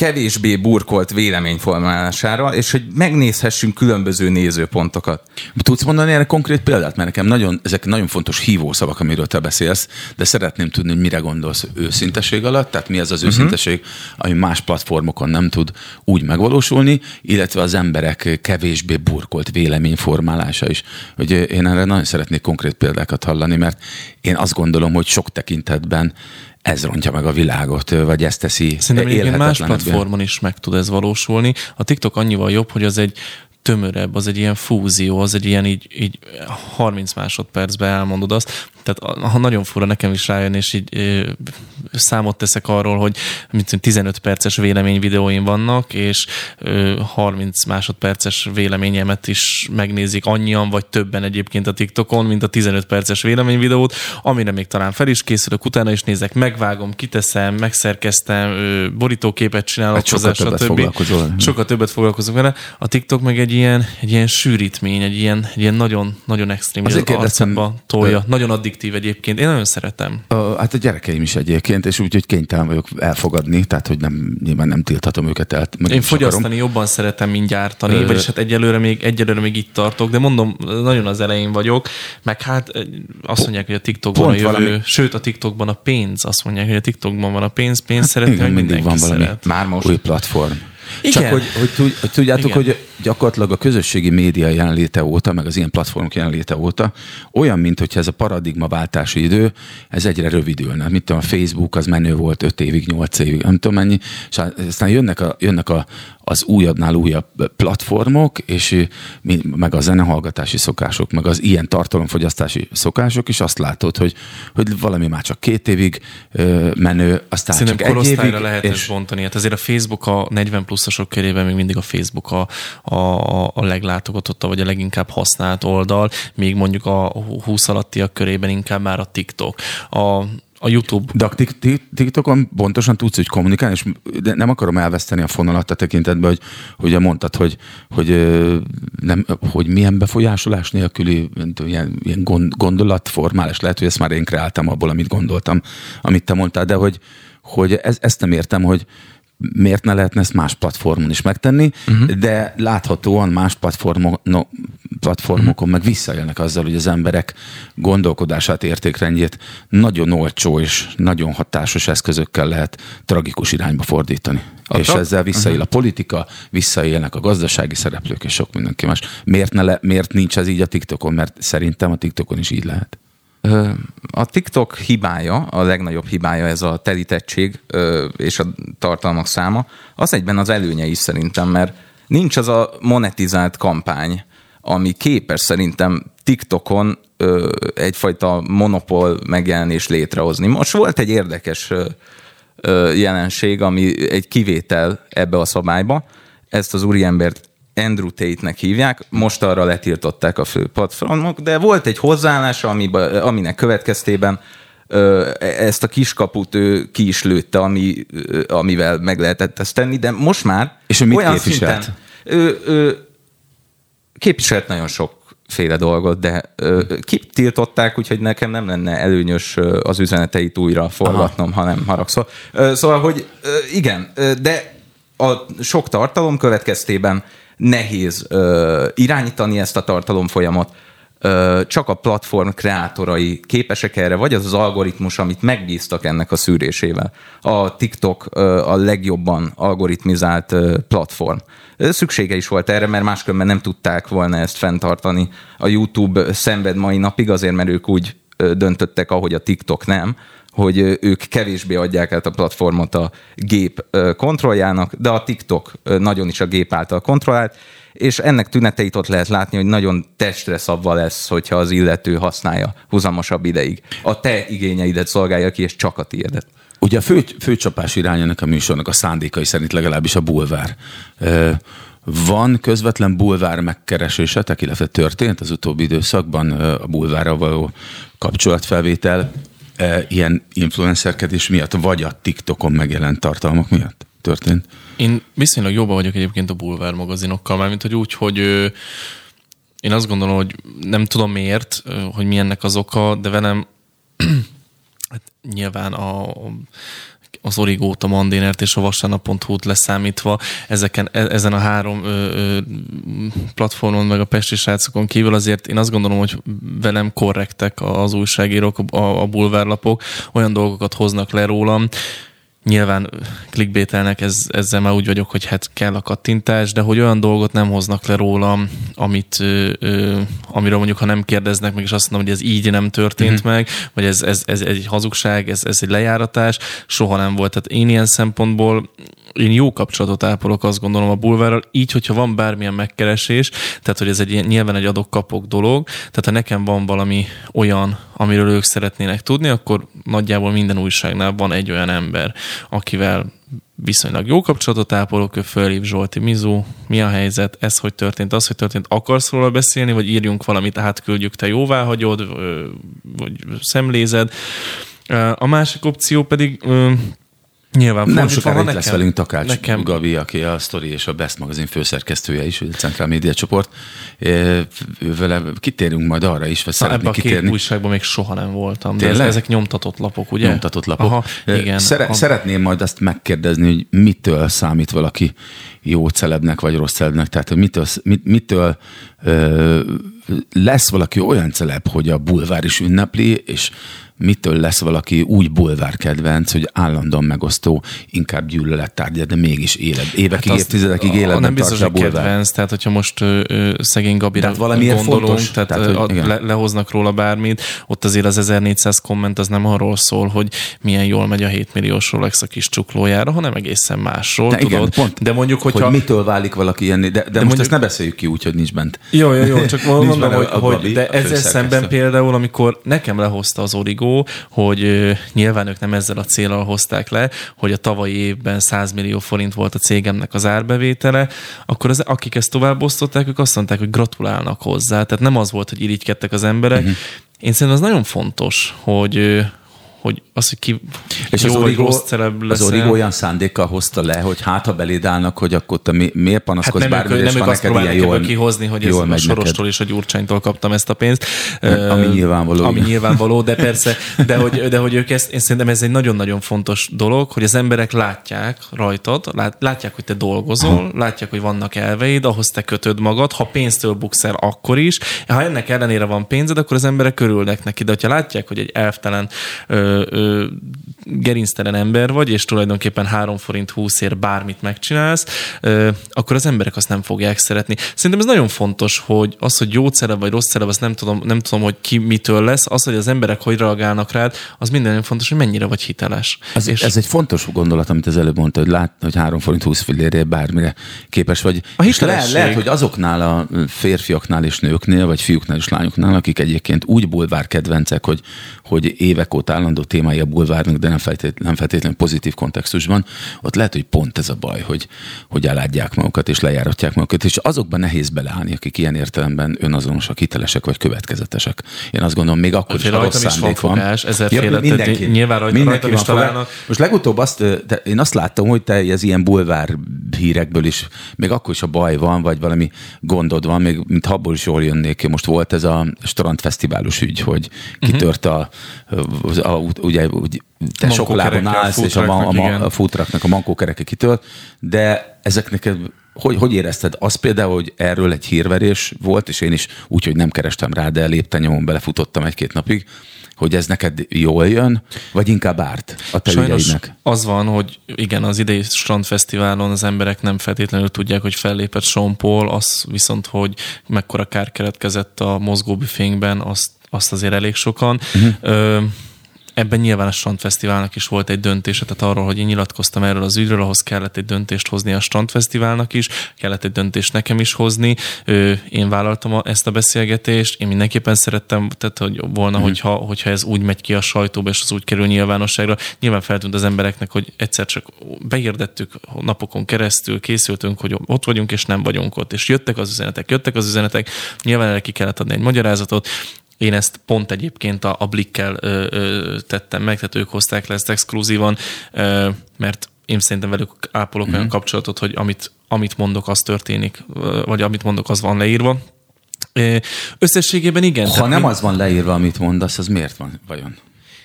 kevésbé burkolt véleményformálására, és hogy megnézhessünk különböző nézőpontokat. Tudsz mondani erre konkrét példát? Mert nekem nagyon, ezek nagyon fontos hívószavak, amiről te beszélsz, de szeretném tudni, hogy mire gondolsz őszinteség alatt, tehát mi ez az őszinteség, ami más platformokon nem tud úgy megvalósulni, illetve az emberek kevésbé burkolt véleményformálása is. Hogy én erre nagyon szeretnék konkrét példákat hallani, mert én azt gondolom, hogy sok tekintetben ez rontja meg a világot, vagy ezt teszi Szerintem egyébként más platformon is meg tud ez valósulni. A TikTok annyival jobb, hogy az egy tömörebb, az egy ilyen fúzió, az egy ilyen így, így 30 másodpercben elmondod azt. Tehát ha nagyon fura nekem is rájön, és így ö, számot teszek arról, hogy tudom, 15 perces véleményvideóim vannak, és ö, 30 másodperces véleményemet is megnézik annyian, vagy többen egyébként a TikTokon, mint a 15 perces véleményvideót, amire még talán fel is készülök, utána is nézek, megvágom, kiteszem, megszerkeztem, ö, borítóképet csinálok Hát sokkal hozzá, többet stb. foglalkozol. Sokkal többet foglalkozok vele. A TikTok meg egy ilyen, egy ilyen sűrítmény, egy ilyen, egy ilyen nagyon, nagyon extrém, Azért az arcodba tolja. Nagyon addiktív egyébként. Én nagyon szeretem. A, hát a gyerekeim is egyébként, és úgy, hogy kénytelen vagyok elfogadni, tehát hogy nem, nyilván nem tilthatom őket el. meg Én is akarom. fogyasztani jobban szeretem, mint gyártani, Ö- vagyis hát egyelőre még, egyelőre még itt tartok, de mondom, nagyon az elején vagyok, meg hát azt mondják, hogy a TikTokban pont a jövő, valami- sőt a TikTokban a pénz, azt mondják, hogy a TikTokban van a pénz, pénz szeretni, Igen, meg mindig van mindenki valami szeret. Már most. új platform. Igen. Csak hogy, hogy, hogy tudjátok, Igen. hogy gyakorlatilag a közösségi média jelenléte óta, meg az ilyen platformok jelenléte óta, olyan, mint hogyha ez a paradigmaváltási idő, ez egyre rövidülne. Mit tudom, a Facebook az menő volt 5 évig, 8 évig, nem tudom mennyi, és aztán jönnek, a, jönnek a, az újabbnál újabb platformok, és meg a zenehallgatási szokások, meg az ilyen tartalomfogyasztási szokások, és azt látod, hogy, hogy valami már csak két évig menő, aztán Szerintem csak egy korosztályra évig, lehet és ezt bontani. Hát azért a Facebook a 40 pluszosok körében még mindig a Facebook a, a, a leglátogatottabb, vagy a leginkább használt oldal, még mondjuk a 20 alattiak körében inkább már a TikTok. A, a YouTube De a Tik- Tik- TikTokon pontosan tudsz úgy kommunikálni, és nem akarom elveszteni a fonalat a tekintetben, hogy ugye mondtad, hogy, hogy, nem, hogy milyen befolyásolás nélküli ilyen, ilyen gond, gondolatformálás, lehet, hogy ezt már én kreáltam abból, amit gondoltam, amit te mondtál, de hogy, hogy ez, ezt nem értem, hogy miért ne lehetne ezt más platformon is megtenni, uh-huh. de láthatóan más platformok, no, platformokon uh-huh. meg visszaélnek azzal, hogy az emberek gondolkodását, értékrendjét nagyon olcsó és nagyon hatásos eszközökkel lehet tragikus irányba fordítani. A és tra- ezzel visszaél uh-huh. a politika, visszaélnek a gazdasági szereplők és sok mindenki más. Miért, ne le, miért nincs ez így a TikTokon? Mert szerintem a TikTokon is így lehet. A TikTok hibája, a legnagyobb hibája ez a telítettség és a tartalmak száma, az egyben az előnye is szerintem, mert nincs az a monetizált kampány, ami képes szerintem TikTokon ö, egyfajta monopól megjelenés létrehozni. Most volt egy érdekes jelenség, ami egy kivétel ebbe a szabályba. Ezt az úriembert Andrew Tate-nek hívják, most arra letiltották a fő platformok, de volt egy hozzáállás, amiben, aminek következtében ezt a kiskaput ő ki is lőtte, ami, amivel meg lehetett ezt tenni, de most már És ő mit olyan képviselt? szinten, ő, ő képviselt nagyon sokféle dolgot, de ö, kitiltották, úgyhogy nekem nem lenne előnyös az üzeneteit újra forgatnom, ha nem haragszol. Szóval, hogy ö, igen, de a sok tartalom következtében nehéz ö, irányítani ezt a tartalom folyamat. ö, csak a platform kreátorai képesek erre, vagy az az algoritmus, amit megbíztak ennek a szűrésével. A TikTok ö, a legjobban algoritmizált ö, platform. Szüksége is volt erre, mert máskülönben nem tudták volna ezt fenntartani. A YouTube szenved mai napig azért, mert ők úgy döntöttek, ahogy a TikTok nem, hogy ők kevésbé adják át a platformot a gép kontrolljának, de a TikTok nagyon is a gép által kontrollált, és ennek tüneteit ott lehet látni, hogy nagyon testre szabva lesz, hogyha az illető használja huzamosabb ideig. A te igényeidet szolgálja ki, és csak a tiédet. Ugye a fő, főcsapás irány ennek a műsornak a szándékai szerint legalábbis a bulvár. Van közvetlen bulvár megkeresésetek, illetve történt az utóbbi időszakban a bulvárral való kapcsolatfelvétel ö, ilyen influencerkedés miatt, vagy a TikTokon megjelent tartalmak miatt történt? Én viszonylag jobban vagyok egyébként a bulvár magazinokkal, mármint hogy úgy, hogy ö, én azt gondolom, hogy nem tudom miért, hogy mi ennek az oka, de velem hát nyilván a, az Origót, a Mandinert és a vasárnap.hu-t leszámítva, ezeken, e- ezen a három ö, ö, platformon, meg a Pesti srácokon kívül. Azért én azt gondolom, hogy velem korrektek az újságírók, a, a bulvárlapok, olyan dolgokat hoznak le rólam, Nyilván clickbaitelnek ez, ezzel már úgy vagyok, hogy hát kell a kattintás, de hogy olyan dolgot nem hoznak le rólam, amit, ö, ö, amiről mondjuk, ha nem kérdeznek meg, és azt mondom, hogy ez így nem történt mm-hmm. meg, vagy ez, ez, ez egy hazugság, ez, ez egy lejáratás, soha nem volt. Tehát én ilyen szempontból én jó kapcsolatot ápolok, azt gondolom a bulvárral, így, hogyha van bármilyen megkeresés, tehát hogy ez egy nyilván egy adok-kapok dolog, tehát ha nekem van valami olyan, amiről ők szeretnének tudni, akkor nagyjából minden újságnál van egy olyan ember, akivel viszonylag jó kapcsolatot ápolok, ő fölhív Zsolti Mizu, mi a helyzet, ez hogy történt, az hogy történt, akarsz róla beszélni, vagy írjunk valamit, átküldjük, te jóvá hagyod, vagy szemlézed. A másik opció pedig Nyilván Nem sokára itt nekem- lesz velünk Takács nekem-. Gabi, aki a Story és a Best magazin főszerkesztője is, a Centrál Média csoport. Vele kitérünk majd arra is, vagy Na, szeretnék a két kitérni. újságban még soha nem voltam. De Tényleg? ezek nyomtatott lapok, ugye? Nyomtatott lapok. Aha, igen. Szere- A- Szeretném majd azt megkérdezni, hogy mitől számít valaki jó celebnek, vagy rossz celebnek, tehát hogy mitől, mit, mitől ö, lesz valaki olyan celeb, hogy a bulvár is ünnepli, és mitől lesz valaki úgy bulvár kedvenc, hogy állandóan megosztó, inkább gyűlölettárgya, de mégis élet, évekig, hát évtizedekig a- életben Nem biztos, a hogy kedvenc, tehát hogyha most ö, ö, szegény Gabira Tehát gondolunk, fontos, tehát, tehát, hogy igen. le, lehoznak róla bármit, ott azért az 1400 komment az nem arról szól, hogy milyen jól megy a 7 milliós Rolex a kis csuklójára, hanem egészen másról, De tudod? igen, pont, de mondjuk, hogyha... hogy mitől válik valaki ilyen, de, de, de most mondjuk- ezt ne beszéljük ki úgy, hogy nincs bent. Jó, jó, jó, csak mondom, hogy, a hogy de a ezzel szemben például, amikor nekem lehozta az Hogy nyilván ők nem ezzel a célral hozták le, hogy a tavalyi évben 100 millió forint volt a cégemnek az árbevétele, akkor az, akik ezt tovább osztották, ők azt mondták, hogy gratulálnak hozzá. Tehát nem az volt, hogy irigykedtek az emberek. Uh-huh. Én szerintem az nagyon fontos, hogy hogy az, hogy ki És jó az Origo, rossz celeb az leszel. Origo olyan szándékkal hozta le, hogy hát ha beléd állnak, hogy akkor te mi, miért Hát panaszkodsz nem, bármire, ők, és nem ők azt próbálják jól, kihozni, hogy ez jól a megy Sorostól neked. és a Gyurcsánytól kaptam ezt a pénzt. Ami Ö, nyilvánvaló, Ami nyilvánvaló, de persze, de hogy, de hogy ők ezt, én szerintem ez egy nagyon-nagyon fontos dolog, hogy az emberek látják rajtad, lát, látják, hogy te dolgozol, látják, hogy vannak elveid, ahhoz te kötöd magad, ha pénztől buksz el, akkor is. Ha ennek ellenére van pénzed, akkor az emberek körülnek neki, de ha látják, hogy egy elvtelen, ö, ö, gerinctelen ember vagy, és tulajdonképpen 3 forint 20 ér bármit megcsinálsz, ö, akkor az emberek azt nem fogják szeretni. Szerintem ez nagyon fontos, hogy az, hogy jó celeb vagy rossz celeb, azt nem tudom, nem tudom, hogy ki mitől lesz, az, hogy az emberek hogy reagálnak rád, az minden fontos, hogy mennyire vagy hiteles. Ez, és ez egy fontos gondolat, amit az előbb mondta, hogy lát, hogy 3 forint 20 fillérért bármire képes vagy. A le, hitelesség. lehet, hogy azoknál a férfiaknál és nőknél, vagy fiúknál és lányoknál, akik egyébként úgy bulvár kedvencek, hogy, hogy évek óta állandó témája a bulvárnak, de nem feltétlenül, nem feltétlenül pozitív kontextusban, ott lehet, hogy pont ez a baj, hogy, hogy eládják magukat és lejáratják magukat, és azokban nehéz beleállni, akik ilyen értelemben önazonosak, hitelesek vagy következetesek. Én azt gondolom, még akkor is, Azért ha rajtam rossz is szándék van. fogás, ezerféle, tehát mindenki. nyilván rajta- Mindenki rajtam is találnak. Most legutóbb azt, te, én azt láttam, hogy te ez ilyen bulvár hírekből is, még akkor is a baj van, vagy valami gondod van, még mint ha abból is jól jönnék ki. Most volt ez a strandfesztiválos ügy, hogy kitört a, a, a ugye, te sok lábon Mankókerekkel, állsz, és a, a, igen. a futraknak a mankókereke kitört, de ezeknek hogy, hogy érezted? Az például, hogy erről egy hírverés volt, és én is úgy, hogy nem kerestem rá, de lépten nyomon belefutottam egy-két napig, hogy ez neked jól jön, vagy inkább árt a te Sajnos ügyeidnek? az van, hogy igen, az idei strandfesztiválon az emberek nem feltétlenül tudják, hogy fellépett Sean Paul, az viszont, hogy mekkora kár keletkezett a mozgóbüfénkben, azt, azt azért elég sokan. Uh-huh. Ö, ebben nyilván a Strandfesztiválnak is volt egy döntése, tehát arról, hogy én nyilatkoztam erről az ügyről, ahhoz kellett egy döntést hozni a Strandfesztiválnak is, kellett egy döntést nekem is hozni. Én vállaltam ezt a beszélgetést, én mindenképpen szerettem, tehát hogy volna, mm. hogyha, hogyha ez úgy megy ki a sajtóba, és az úgy kerül nyilvánosságra. Nyilván feltűnt az embereknek, hogy egyszer csak beírdettük napokon keresztül, készültünk, hogy ott vagyunk, és nem vagyunk ott. És jöttek az üzenetek, jöttek az üzenetek, nyilván erre ki kellett adni egy magyarázatot, én ezt pont egyébként a, a Blikkel ö, ö, tettem meg, tehát ők hozták le ezt exkluzívan, ö, mert én szerintem velük ápolok mm-hmm. olyan mhm. kapcsolatot, hogy amit, amit mondok, az történik, vagy amit mondok, az van leírva. Összességében igen. Ha nem mi... az van leírva, amit mondasz, az miért van vajon?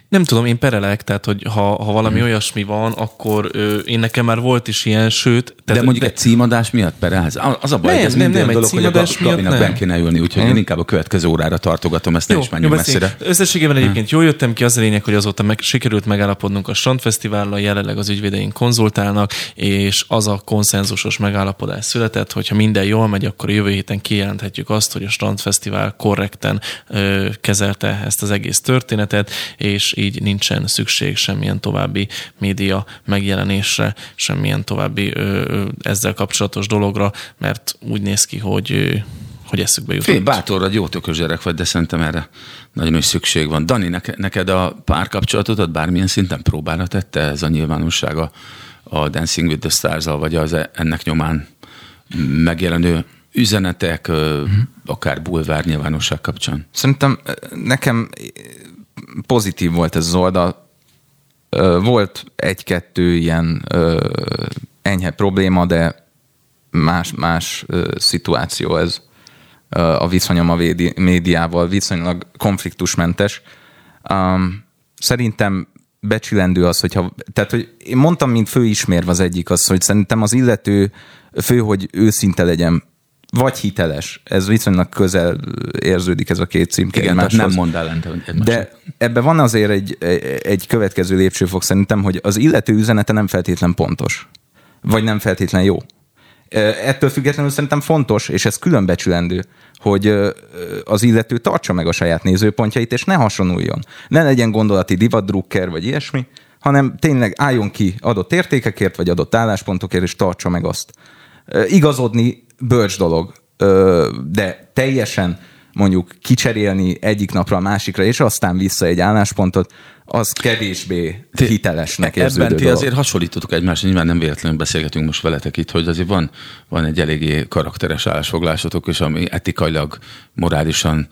Nem tudom, én perelek, tehát hogy ha, ha valami hmm. olyasmi van, akkor ö, én nekem már volt is ilyen, sőt... Tehát, de mondjuk de... egy címadás miatt perelhez? Az a baj, nem, hogy ez nem, nem, dolog, egy hogy a Gabinak ben kéne ülni, úgyhogy hmm. én inkább a következő órára tartogatom, ezt jó, ne is menjünk messzire. Összességében egyébként hmm. jól jöttem ki, az a lényeg, hogy azóta meg, sikerült megállapodnunk a Strandfesztivállal, jelenleg az ügyvédeink konzultálnak, és az a konszenzusos megállapodás született, hogyha minden jól megy, akkor jövő héten kijelenthetjük azt, hogy a Strandfesztivál korrekten ö, kezelte ezt az egész történetet, és így nincsen szükség semmilyen további média megjelenésre, semmilyen további ö, ezzel kapcsolatos dologra, mert úgy néz ki, hogy hogy eszükbe jutott. Fél, bátor vagy, jó tökös gyerek vagy, de szerintem erre nagyon is szükség van. Dani, neked a párkapcsolatodat bármilyen szinten próbára tette ez a nyilvánossága a Dancing with the stars vagy az e- ennek nyomán megjelenő üzenetek, mm-hmm. akár bulvár nyilvánosság kapcsán? Szerintem nekem pozitív volt ez az oldal. Volt egy-kettő ilyen enyhe probléma, de más, más szituáció ez a viszonyom a médiával, viszonylag konfliktusmentes. Szerintem becsülendő az, hogyha, tehát hogy én mondtam, mint főismérve az egyik az, hogy szerintem az illető fő, hogy őszinte legyen vagy hiteles. Ez viszonylag közel érződik ez a két címke Igen, tehát nem mond ellent. De ebben van azért egy, egy következő lépcsőfok szerintem, hogy az illető üzenete nem feltétlen pontos. Vagy nem feltétlen jó. Ettől függetlenül szerintem fontos, és ez különbecsülendő, hogy az illető tartsa meg a saját nézőpontjait, és ne hasonuljon. Ne legyen gondolati divatdrukker, vagy ilyesmi, hanem tényleg álljon ki adott értékekért, vagy adott álláspontokért, és tartsa meg azt. Igazodni bölcs dolog, de teljesen mondjuk kicserélni egyik napra a másikra, és aztán vissza egy álláspontot, az kevésbé hitelesnek érződő Ebben ti dolog. azért hasonlítotok egymásra, nyilván nem véletlenül beszélgetünk most veletek itt, hogy azért van, van egy eléggé karakteres állásfoglásotok, és ami etikailag, morálisan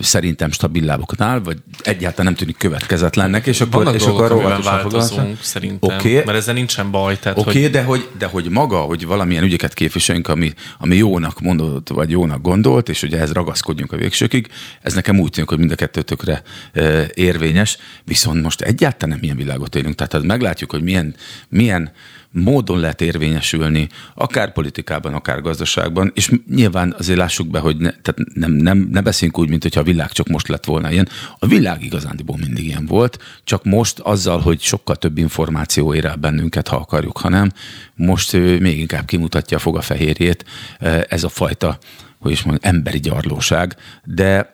szerintem stabil lábokon áll, vagy egyáltalán nem tűnik következetlennek, és akkor, Vannak és dolgok, akkor változunk szerintem, okay. mert ezzel nincsen baj. Oké, okay, hogy... de, hogy, de hogy maga, hogy valamilyen ügyeket képviseljünk, ami, ami jónak mondott, vagy jónak gondolt, és ugye ehhez ragaszkodjunk a végsőkig, ez nekem úgy tűnik, hogy mind a kettőtökre érvényes, viszont viszont most egyáltalán nem ilyen világot élünk. Tehát meglátjuk, hogy milyen, milyen módon lehet érvényesülni, akár politikában, akár gazdaságban, és nyilván azért lássuk be, hogy ne, tehát nem, nem, ne beszéljünk úgy, mint hogyha a világ csak most lett volna ilyen. A világ igazándiból mindig ilyen volt, csak most azzal, hogy sokkal több információ ér el bennünket, ha akarjuk, hanem most még inkább kimutatja a fogafehérjét ez a fajta hogy is mondjam, emberi gyarlóság, de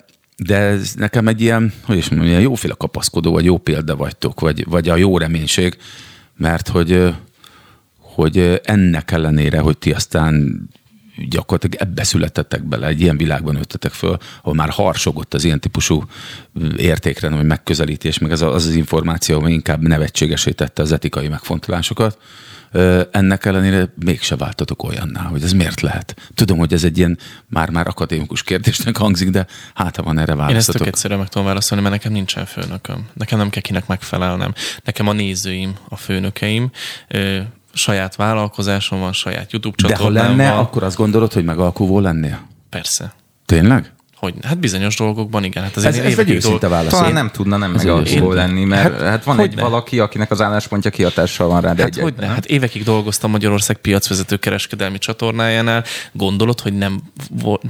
de ez nekem egy ilyen, hogy is mondjam, jóféle kapaszkodó, vagy jó példa vagytok, vagy, vagy a jó reménység, mert hogy, hogy ennek ellenére, hogy ti aztán gyakorlatilag ebbe születettek bele, egy ilyen világban nőttetek föl, ahol már harsogott az ilyen típusú értékre, vagy megközelítés, meg az az, az információ, ami inkább nevetségesítette az etikai megfontolásokat, ennek ellenére mégse váltatok olyanná, hogy ez miért lehet. Tudom, hogy ez egy ilyen már-már akadémikus kérdésnek hangzik, de hát ha van erre válaszotok. Én ezt tök egyszerűen meg tudom válaszolni, mert nekem nincsen főnököm. Nekem nem kell kinek megfelelnem. Nekem a nézőim, a főnökeim, saját vállalkozásom van, saját YouTube csatornám De ha lenne, van. akkor azt gondolod, hogy megalkuvó lennél? Persze. Tényleg? Hogy, hát bizonyos dolgokban igen. Hát Ez, azért ez egy őszinte válasz. Talán Én- nem tudna nem Ez megalapuló lenni, mert Hát, hát, van egy hogyne. valaki, akinek az álláspontja kihatással van rá, de Hát egy hogy ne? Hát évekig dolgoztam Magyarország piacvezető kereskedelmi csatornájánál. Gondolod, hogy nem,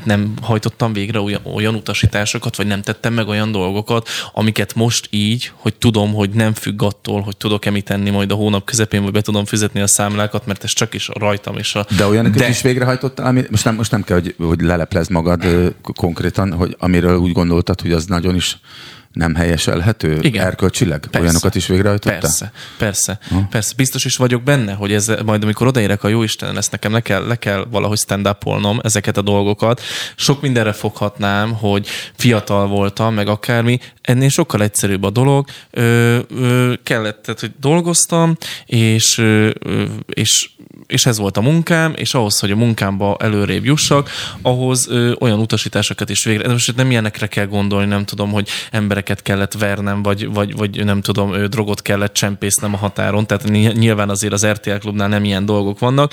nem hajtottam végre olyan, olyan utasításokat, vagy nem tettem meg olyan dolgokat, amiket most így, hogy tudom, hogy nem függ attól, hogy tudok-e mit tenni majd a hónap közepén, vagy be tudom fizetni a számlákat, mert ez csak is rajtam és a... De olyanokat De- is végrehajtottál, ami, most nem, most nem kell, hogy, hogy leleplezd magad ö, k- konkrétan, hogy amiről úgy gondoltad, hogy az nagyon is nem helyeselhető Igen. erkölcsileg? Persze. Olyanokat is végrehajtottál? Persze, persze, persze. Biztos is vagyok benne, hogy ez majd amikor odaérek a jó Isten, ezt nekem le kell, le kell valahogy stand upolnom ezeket a dolgokat. Sok mindenre foghatnám, hogy fiatal voltam, meg akármi. Ennél sokkal egyszerűbb a dolog. Ö, ö, kellett, tehát, hogy dolgoztam, és, ö, és és ez volt a munkám, és ahhoz, hogy a munkámba előrébb jussak, ahhoz ö, olyan utasításokat is végre. de Most nem ilyenekre kell gondolni, nem tudom, hogy embereket kellett vernem, vagy, vagy, vagy nem tudom, ö, drogot kellett csempésznem a határon, tehát ny- nyilván azért az RTL klubnál nem ilyen dolgok vannak,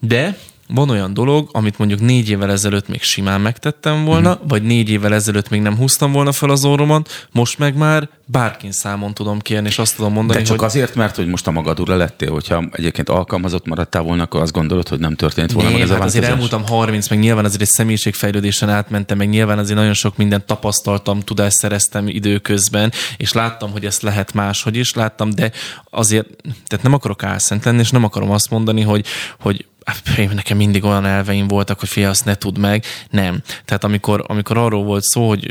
de van olyan dolog, amit mondjuk négy évvel ezelőtt még simán megtettem volna, Mhm. uh-huh. vagy négy évvel ezelőtt még nem húztam volna fel az orromat, most meg már bárkin számon tudom kérni, és azt tudom mondani, De csak hogy azért, mert hogy most a magad ura lettél, hogyha egyébként alkalmazott maradtál volna, akkor azt gondolod, hogy nem történt volna Nem, ez a hát azért változás? elmúltam 30, meg nyilván azért egy személyiségfejlődésen átmentem, meg nyilván azért nagyon sok mindent tapasztaltam, tudást szereztem időközben, és láttam, hogy ezt lehet máshogy is, láttam, de azért, tehát nem akarok álszent lenni, és nem akarom azt mondani, hogy, hogy nekem mindig olyan elveim voltak, hogy fia, azt ne tudd meg. Nem. Tehát amikor, amikor arról volt szó, hogy,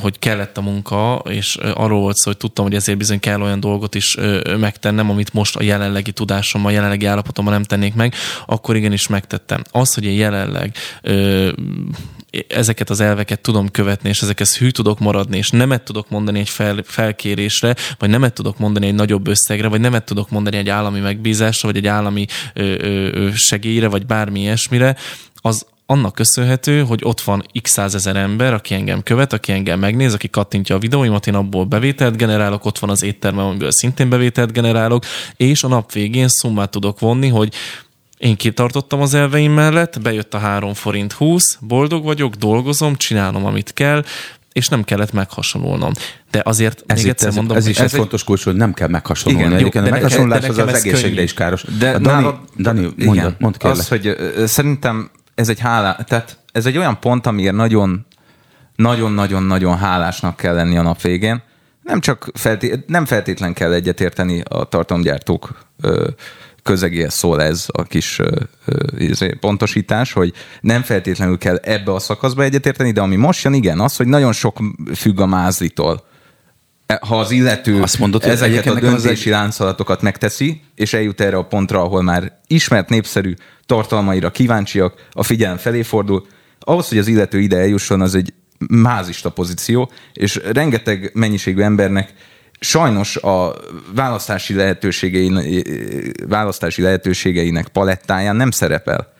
hogy kellett a munka, és arról volt szó, hogy tudtam, hogy ezért bizony kell olyan dolgot is megtennem, amit most a jelenlegi tudásommal, a jelenlegi állapotommal nem tennék meg, akkor igenis megtettem. Az, hogy én jelenleg ezeket az elveket tudom követni, és ezekhez hű tudok maradni, és nemet tudok mondani egy fel, felkérésre, vagy nemet tudok mondani egy nagyobb összegre, vagy nemet tudok mondani egy állami megbízásra, vagy egy állami ö, ö, segélyre, vagy bármi ilyesmire, az annak köszönhető, hogy ott van x százezer ember, aki engem követ, aki engem megnéz, aki kattintja a videóimat, én abból bevételt generálok, ott van az éttermem, amiből szintén bevételt generálok, és a nap végén szummát tudok vonni, hogy én kitartottam az elveim mellett, bejött a 3 forint 20, boldog vagyok, dolgozom, csinálom, amit kell, és nem kellett meghasonlulnom. De azért Ez, még itt, egyszer ez, mondom, ez is egy ez egy- fontos kulcs, hogy nem kell meghasonlulni. Igen, jó, a de nekem- meghasonlulás de az az egészségre könnyű. is káros. De a Dani, nálad- Dani Igen. mondja, mondd kérlek. Az, hogy szerintem ez egy hálá, tehát ez egy olyan pont, amiért nagyon nagyon-nagyon-nagyon hálásnak kell lenni a nap végén. Nem csak felté- nem feltétlen kell egyetérteni a tartalomgyártók ö, közegéhez szól ez a kis izé, pontosítás, hogy nem feltétlenül kell ebbe a szakaszba egyetérteni, de ami most jön, igen, az, hogy nagyon sok függ a mázlitól. E, Ha az illető Azt mondod, ezeket a döntési láncolatokat megteszi, és eljut erre a pontra, ahol már ismert, népszerű tartalmaira kíváncsiak, a figyelem felé fordul, ahhoz, hogy az illető ide eljusson, az egy mázista pozíció, és rengeteg mennyiségű embernek sajnos a választási, lehetőségein, választási lehetőségeinek palettáján nem szerepel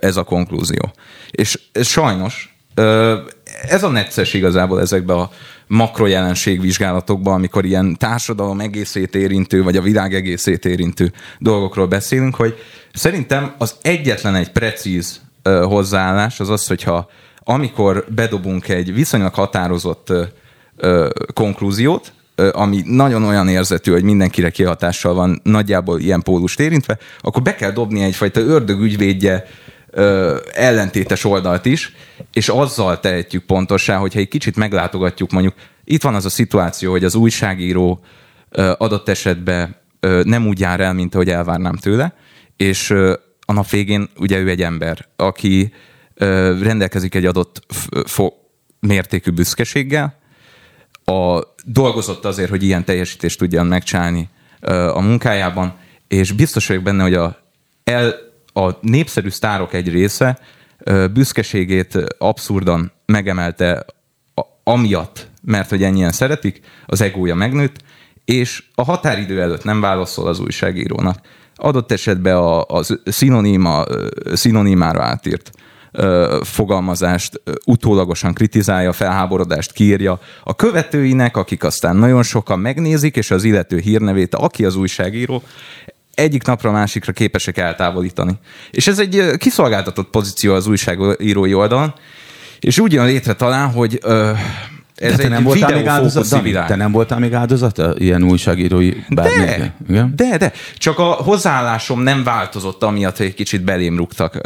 ez a konklúzió. És sajnos ez a necces igazából ezekben a makrojelenségvizsgálatokban, amikor ilyen társadalom egészét érintő, vagy a világ egészét érintő dolgokról beszélünk, hogy szerintem az egyetlen egy precíz hozzáállás az az, hogyha amikor bedobunk egy viszonylag határozott konklúziót, ami nagyon olyan érzetű, hogy mindenkire kihatással van, nagyjából ilyen pólust érintve, akkor be kell dobni egyfajta ördögügyvédje ö, ellentétes oldalt is, és azzal tehetjük pontossá, hogyha egy kicsit meglátogatjuk mondjuk, itt van az a szituáció, hogy az újságíró ö, adott esetben nem úgy jár el, mint ahogy elvárnám tőle, és a nap végén ugye ő egy ember, aki ö, rendelkezik egy adott f- fo- mértékű büszkeséggel, a, dolgozott azért, hogy ilyen teljesítést tudjan megcsinálni a munkájában, és biztos vagyok benne, hogy a, el, a népszerű sztárok egy része büszkeségét abszurdan megemelte a, amiatt, mert hogy ennyien szeretik, az egója megnőtt, és a határidő előtt nem válaszol az újságírónak. Adott esetben a, a szinoníma, szinonimára átírt fogalmazást utólagosan kritizálja, felháborodást kírja a követőinek, akik aztán nagyon sokan megnézik, és az illető hírnevét, aki az újságíró, egyik napra másikra képesek eltávolítani. És ez egy kiszolgáltatott pozíció az újságírói oldalon, És úgy jön létre talán, hogy ö, ez de te nem voltál még áldozat, Dani? Te nem voltál még áldozata ilyen újságírói bármi? De, Igen? de, de. Csak a hozzáállásom nem változott amiatt, hogy egy kicsit belém rúgtak.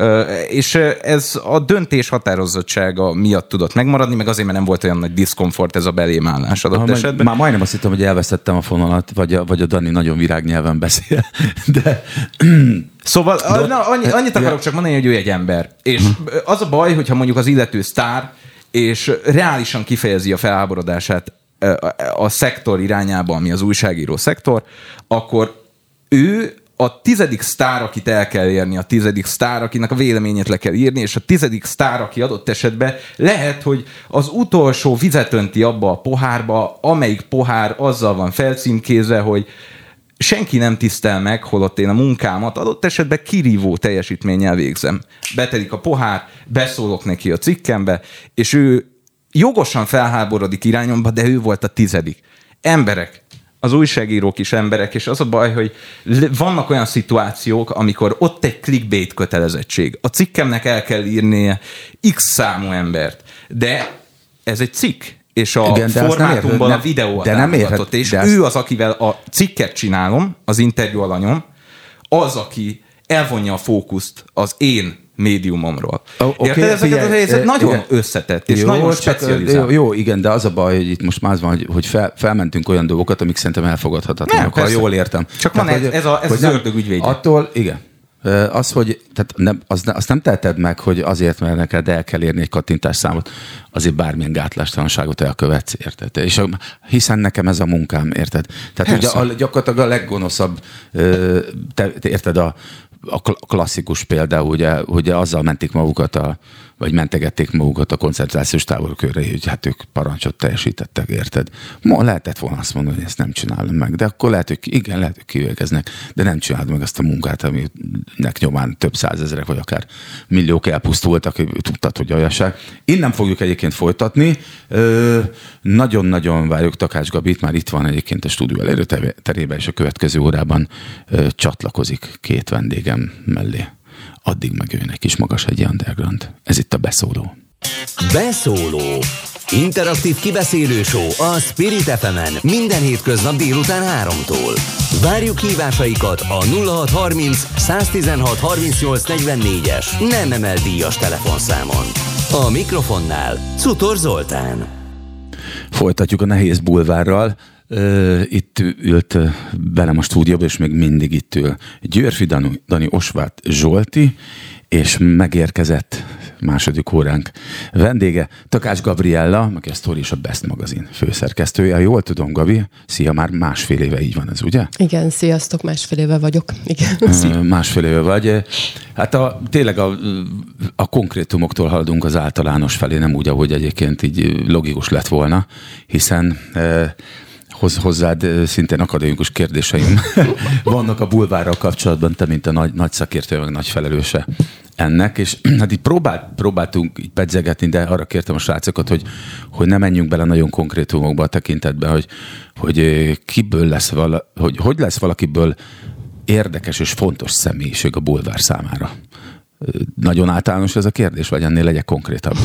És ö, ez a döntés határozottsága miatt tudott megmaradni, meg azért, mert nem volt olyan nagy diszkomfort ez a belém állás adott Ha, esetben. Már majdnem azt hittem, hogy elvesztettem a fonalat, vagy a, vagy a Dani nagyon virágnyelven beszél. De Szóval a, na, annyi, annyit akarok csak mondani, hogy ő egy ember. És az a baj, hogyha mondjuk az illető sztár, és reálisan kifejezi a felháborodását a szektor irányába, ami az újságíró szektor, akkor ő a tizedik sztár, akit el kell érni, a tizedik sztár, akinek a véleményét le kell írni, és a tizedik sztár, aki adott esetben lehet, hogy az utolsó vizet önti abba a pohárba, amelyik pohár azzal van felcímkézve, hogy senki nem tisztel meg, holott én a munkámat adott esetben kirívó teljesítménnyel végzem. Betelik a pohár, beszólok neki a cikkembe, és ő jogosan felháborodik irányomba, de ő volt a tizedik. Emberek, az újságírók is emberek, és az a baj, hogy vannak olyan szituációk, amikor ott egy clickbait kötelezettség. A cikkemnek el kell írnie x számú embert, de ez egy cikk, és a Igen, nem formátumban érted, a nem- videó a de nem támogatott, és de ő az, akivel a cikket csinálom, az interjú alanyom, az, aki elvonja a fókuszt az én médiumomról. Oh, oké, Érted? Ezeket figyelj, az helyzet nagyon igen. összetett, és jó, nagyon specializált. jó, igen, de az a baj, hogy itt most már az van, hogy, hogy fel, felmentünk olyan dolgokat, amik szerintem elfogadhatatlanok, Nem, ha jól értem. Csak van ez- ez a- ez hogy az nem- ördög ügyvédje. Attól, igen. Az, hogy tehát nem, az, azt nem teheted meg, hogy azért, mert neked el kell érni egy kattintásszámot, azért bármilyen gátlástalanságot elkövetsz, érted? És a, hiszen nekem ez a munkám, érted? Tehát ugye a, gyakorlatilag a leggonoszabb, te, te érted, a, a kl- klasszikus példa, ugye, ugye azzal mentik magukat, a, vagy mentegették magukat a koncentrációs táborkörre, hogy hát ők parancsot teljesítettek, érted? Ma lehetett volna azt mondani, hogy ezt nem csinálom meg, de akkor lehet, hogy igen, lehet, hogy kivégeznek, de nem csinálod meg azt a munkát, aminek nyomán több százezerek, vagy akár milliók elpusztultak, tudtad, hogy olyasság. Innen fogjuk egyébként folytatni. Nagyon-nagyon várjuk Takács Gabit, már itt van egyébként a stúdió előterében, és a következő órában csatlakozik két vendégem mellé. Addig meg őnek is magas egy underground. Ez itt a beszóló. Beszóló. Interaktív kibeszélő show a Spirit fm minden hétköznap délután 3-tól. Várjuk hívásaikat a 0630 116 38 44-es nem emel díjas telefonszámon. A mikrofonnál Cutor Zoltán. Folytatjuk a nehéz bulvárral. Itt ült velem a stúdióba, és még mindig itt ül Györfi Dani, Dani Osvát Zsolti, és megérkezett második óránk vendége, Takács Gabriella, aki a Story és a Best magazin főszerkesztője. Ha Jól tudom, Gabi, szia, már másfél éve így van ez, ugye? Igen, sziasztok, másfél éve vagyok. Igen. Ö, Másfél éve vagy. Hát a, tényleg a, a konkrétumoktól haladunk az általános felé, nem úgy, ahogy egyébként így logikus lett volna, hiszen eh, hoz, hozzád szintén akadémikus kérdéseim vannak a bulvárral kapcsolatban, te mint a nagy, nagy szakértő, meg nagy felelőse ennek, és hát így próbált, próbáltunk így pedzegetni, de arra kértem a srácokat, hogy, hogy ne menjünk bele nagyon konkrétumokba a tekintetben, hogy, hogy kiből lesz vala, hogy, hogy lesz valakiből érdekes és fontos személyiség a bulvár számára. Nagyon általános ez a kérdés, vagy ennél legyek konkrétabb?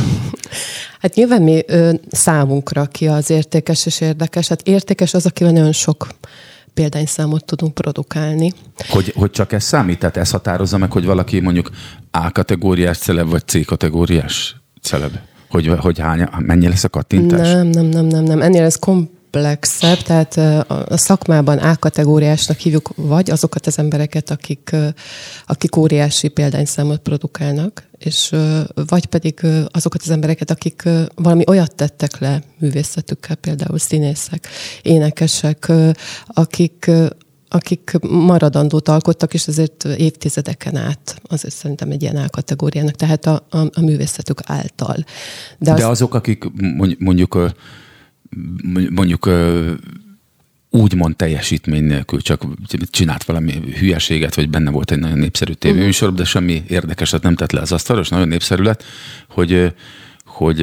Hát nyilván mi ö, számunkra ki az értékes és érdekes. Hát értékes az, akivel nagyon sok példányszámot tudunk produkálni. Hogy, hogy csak ez számít? Tehát ez határozza meg, hogy valaki mondjuk A kategóriás celeb, vagy C kategóriás celeb? Hogy, hogy hány, mennyi lesz a kattintás? Nem, nem, nem, nem, nem. Ennél ez komplexebb, tehát a szakmában A-kategóriásnak hívjuk vagy azokat az embereket, akik, akik óriási példányszámot produkálnak, és vagy pedig azokat az embereket, akik valami olyat tettek le művészetükkel, például színészek, énekesek, akik akik maradandót alkottak, és ezért évtizedeken át azért szerintem egy ilyen A-kategóriának, tehát a, a, a művészetük által. De, De azt, azok, akik mondj- mondjuk mondjuk úgymond teljesítmény nélkül csak csinált valami hülyeséget, vagy benne volt egy nagyon népszerű tévéműsor, de semmi érdekeset nem tett le az asztalra, és nagyon népszerű lett, hogy, hogy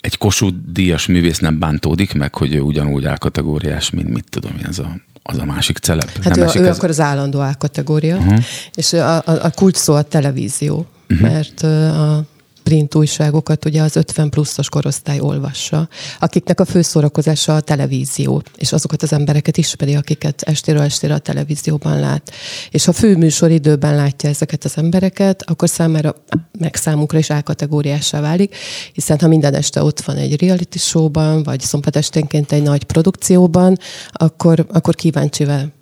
egy Kossuth díjas művész nem bántódik meg, hogy ő ugyanúgy A-kategóriás, mint mit tudom én, ez a, az a másik celeb. Hát nem ő, ő ez- akkor az állandó A kategória, uh-huh. és a, a, a kulcs szó a televízió, uh-huh. mert a print újságokat ugye az 50 pluszos korosztály olvassa, akiknek a főszórakozása a televízió, és azokat az embereket ismeri, akiket estéről estére a televízióban lát. És ha főműsor időben látja ezeket az embereket, akkor számára, meg számunkra is álkategóriásá válik, hiszen ha minden este ott van egy reality showban, vagy szombatestenként egy nagy produkcióban, akkor, akkor kíváncsivel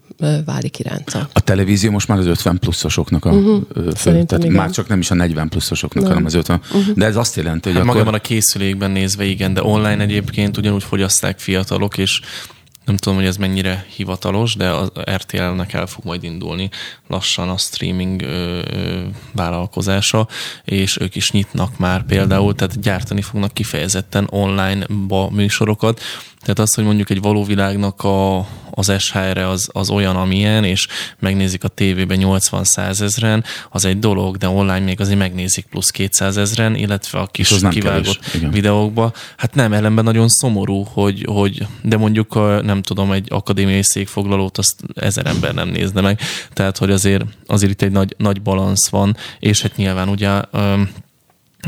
válik iránta. A televízió most már az 50 pluszosoknak a uh-huh. fő, tehát igen. már csak nem is a 40 pluszosoknak, nem. hanem az 50. Uh-huh. De ez azt jelenti, hogy hát akkor... Magában a készülékben nézve igen, de online egyébként ugyanúgy fogyaszták fiatalok, és nem tudom, hogy ez mennyire hivatalos, de az RTL-nek el fog majd indulni lassan a streaming ö, vállalkozása, és ők is nyitnak már például, tehát gyártani fognak kifejezetten online-ba műsorokat. Tehát az, hogy mondjuk egy való világnak a, az SHR-e az, az olyan, amilyen, és megnézik a tévében 80-100 ezeren, az egy dolog, de online még azért megnézik plusz 200 ezeren, illetve a kis kivágott videókba. Hát nem, ellenben nagyon szomorú, hogy, hogy de mondjuk a, nem tudom, egy akadémiai székfoglalót azt ezer ember nem nézne meg. Tehát, hogy azért, azért itt egy nagy, nagy balansz van, és hát nyilván ugye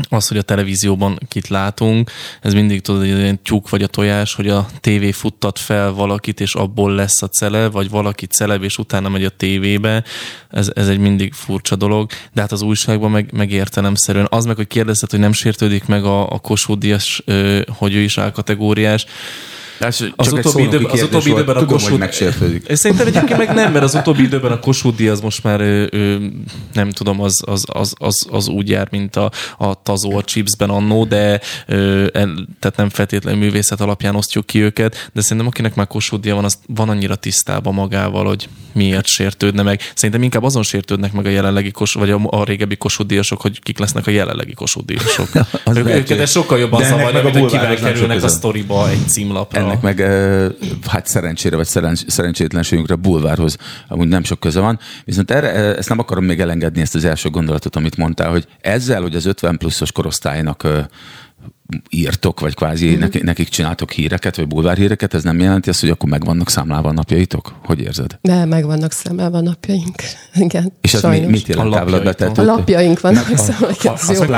az, hogy a televízióban kit látunk, ez mindig tudod, hogy egy tyúk vagy a tojás, hogy a tévé futtat fel valakit, és abból lesz a cele, vagy valaki celeb, és utána megy a tévébe. Ez, ez egy mindig furcsa dolog, de hát az újságban meg, meg értelemszerűen. Az meg, hogy kérdezted, hogy nem sértődik meg a, a Kossuth hogy ő is kategóriás. Az, az utóbbi, időben, az utóbbi időben a Kossuth... megsértődik. Szerintem egyébként meg nem, mert az utóbbi időben a Kossuth az most már ő, nem tudom, az, az, az, az, az úgy jár, mint a, a tazó a chipsben annó, de ő, tehát nem feltétlenül művészet alapján osztjuk ki őket, de szerintem akinek már Kossuth van, az van annyira tisztában magával, hogy miért sértődne meg. Szerintem inkább azon sértődnek meg a jelenlegi kos, vagy a, a régebbi Kossuth hogy kik lesznek a jelenlegi ők, őket sokkal jobban zavarja, mint hogy kivel kerülnek a sztoriba egy címlapra. Ennek meg hát szerencsére vagy szerencs, szerencsétlenségünkre bulvárhoz amúgy nem sok köze van. Viszont erre, ezt nem akarom még elengedni, ezt az első gondolatot, amit mondtál, hogy ezzel, hogy az 50 pluszos korosztálynak írtok, vagy kvázi mm-hmm. nekik, nekik csináltok híreket, vagy bulvárhíreket, ez nem jelenti azt, hogy akkor meg vannak számlálva a napjaitok? Hogy érzed? De meg vannak számlálva a napjaink. Igen, És ez mi, mit jelent távlatba? A lapjaink vannak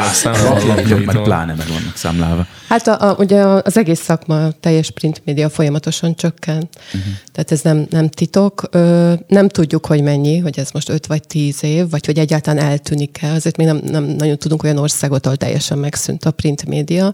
számlálva. Meg pláne meg vannak számlálva. Hát a, a, ugye az egész szakma, a teljes print média folyamatosan csökken. Uh-huh. Tehát ez nem, nem titok. Ö, nem tudjuk, hogy mennyi, hogy ez most 5 vagy 10 év, vagy hogy egyáltalán eltűnik-e. Azért még nem, nem nagyon tudunk olyan országot, ahol teljesen megszűnt a print média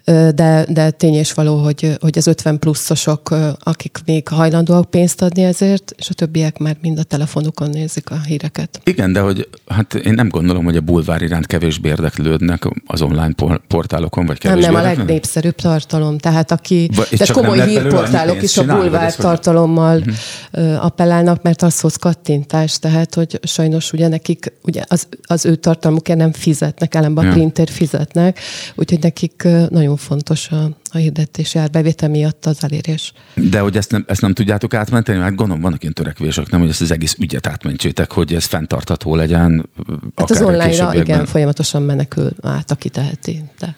de, de tény és való, hogy, hogy az 50 pluszosok, akik még hajlandóak pénzt adni ezért, és a többiek már mind a telefonukon nézik a híreket. Igen, de hogy hát én nem gondolom, hogy a bulvár iránt kevésbé érdeklődnek az online portálokon, vagy kevésbé Nem, nem, a legnépszerűbb tartalom. Tehát aki, Va, tehát komoly hírportálok is a bulvár tartalommal uh-huh. appellálnak, mert az hoz kattintás, tehát hogy sajnos ugye nekik, ugye az, az ő tartalmukért nem fizetnek, ellenben a printer fizetnek, úgyhogy nekik nagyon fontos a, a hirdetési árbevétel miatt az elérés. De hogy ezt nem, ezt nem tudjátok átmenteni, mert gondolom vannak ilyen törekvések, nem, hogy ezt az egész ügyet átmentsétek, hogy ez fenntartható legyen. Hát az online-ra igen, folyamatosan menekül át, aki teheti. De.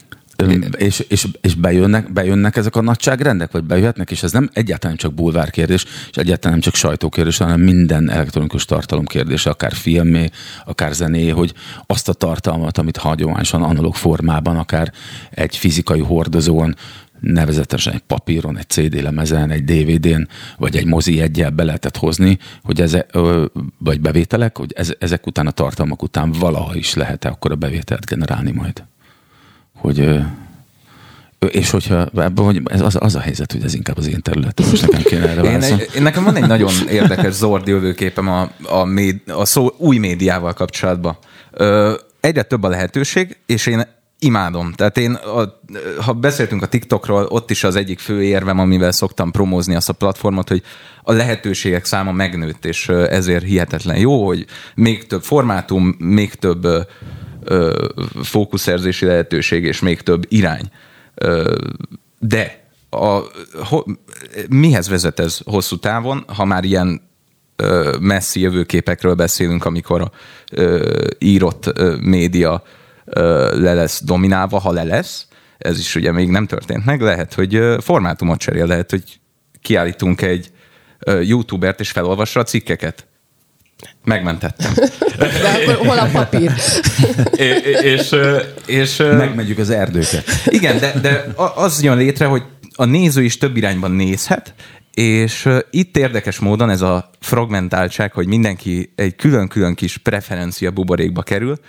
És, és, és bejönnek, bejönnek ezek a nagyságrendek, vagy bejöhetnek, és ez nem egyáltalán csak bulvár kérdés, és egyáltalán nem csak sajtókérdés, hanem minden elektronikus tartalom kérdése, akár filmé, akár zené, hogy azt a tartalmat, amit hagyományosan analóg formában, akár egy fizikai hordozón, nevezetesen egy papíron, egy CD lemezen, egy DVD-n, vagy egy mozi egyel be lehetett hozni, hogy ez, vagy bevételek, hogy ez, ezek után a tartalmak után valaha is lehet-e akkor a bevételt generálni majd hogy és hogyha hogy ez az, az a helyzet, hogy ez inkább az én területem, most nekem kéne erre én, én, Nekem van egy nagyon érdekes Zordi jövőképem a, a, méd, a szó, új médiával kapcsolatban. Ö, egyre több a lehetőség, és én imádom. Tehát én, a, ha beszéltünk a TikTokról, ott is az egyik fő érvem, amivel szoktam promózni azt a platformot, hogy a lehetőségek száma megnőtt, és ezért hihetetlen jó, hogy még több formátum, még több ö, fókuszerzési lehetőség és még több irány. Ö, de a, ho, mihez vezet ez hosszú távon, ha már ilyen ö, messzi jövőképekről beszélünk, amikor a ö, írott ö, média ö, le lesz dominálva, ha le lesz, ez is ugye még nem történt meg, lehet, hogy formátumot cserél, lehet, hogy kiállítunk egy youtubert és felolvassa a cikkeket Megmentettem. De akkor hol a papír? és, és, és Megmegyük az erdőket. igen, de, de az jön létre, hogy a néző is több irányban nézhet, és itt érdekes módon ez a fragmentáltság, hogy mindenki egy külön-külön kis preferencia buborékba kerül,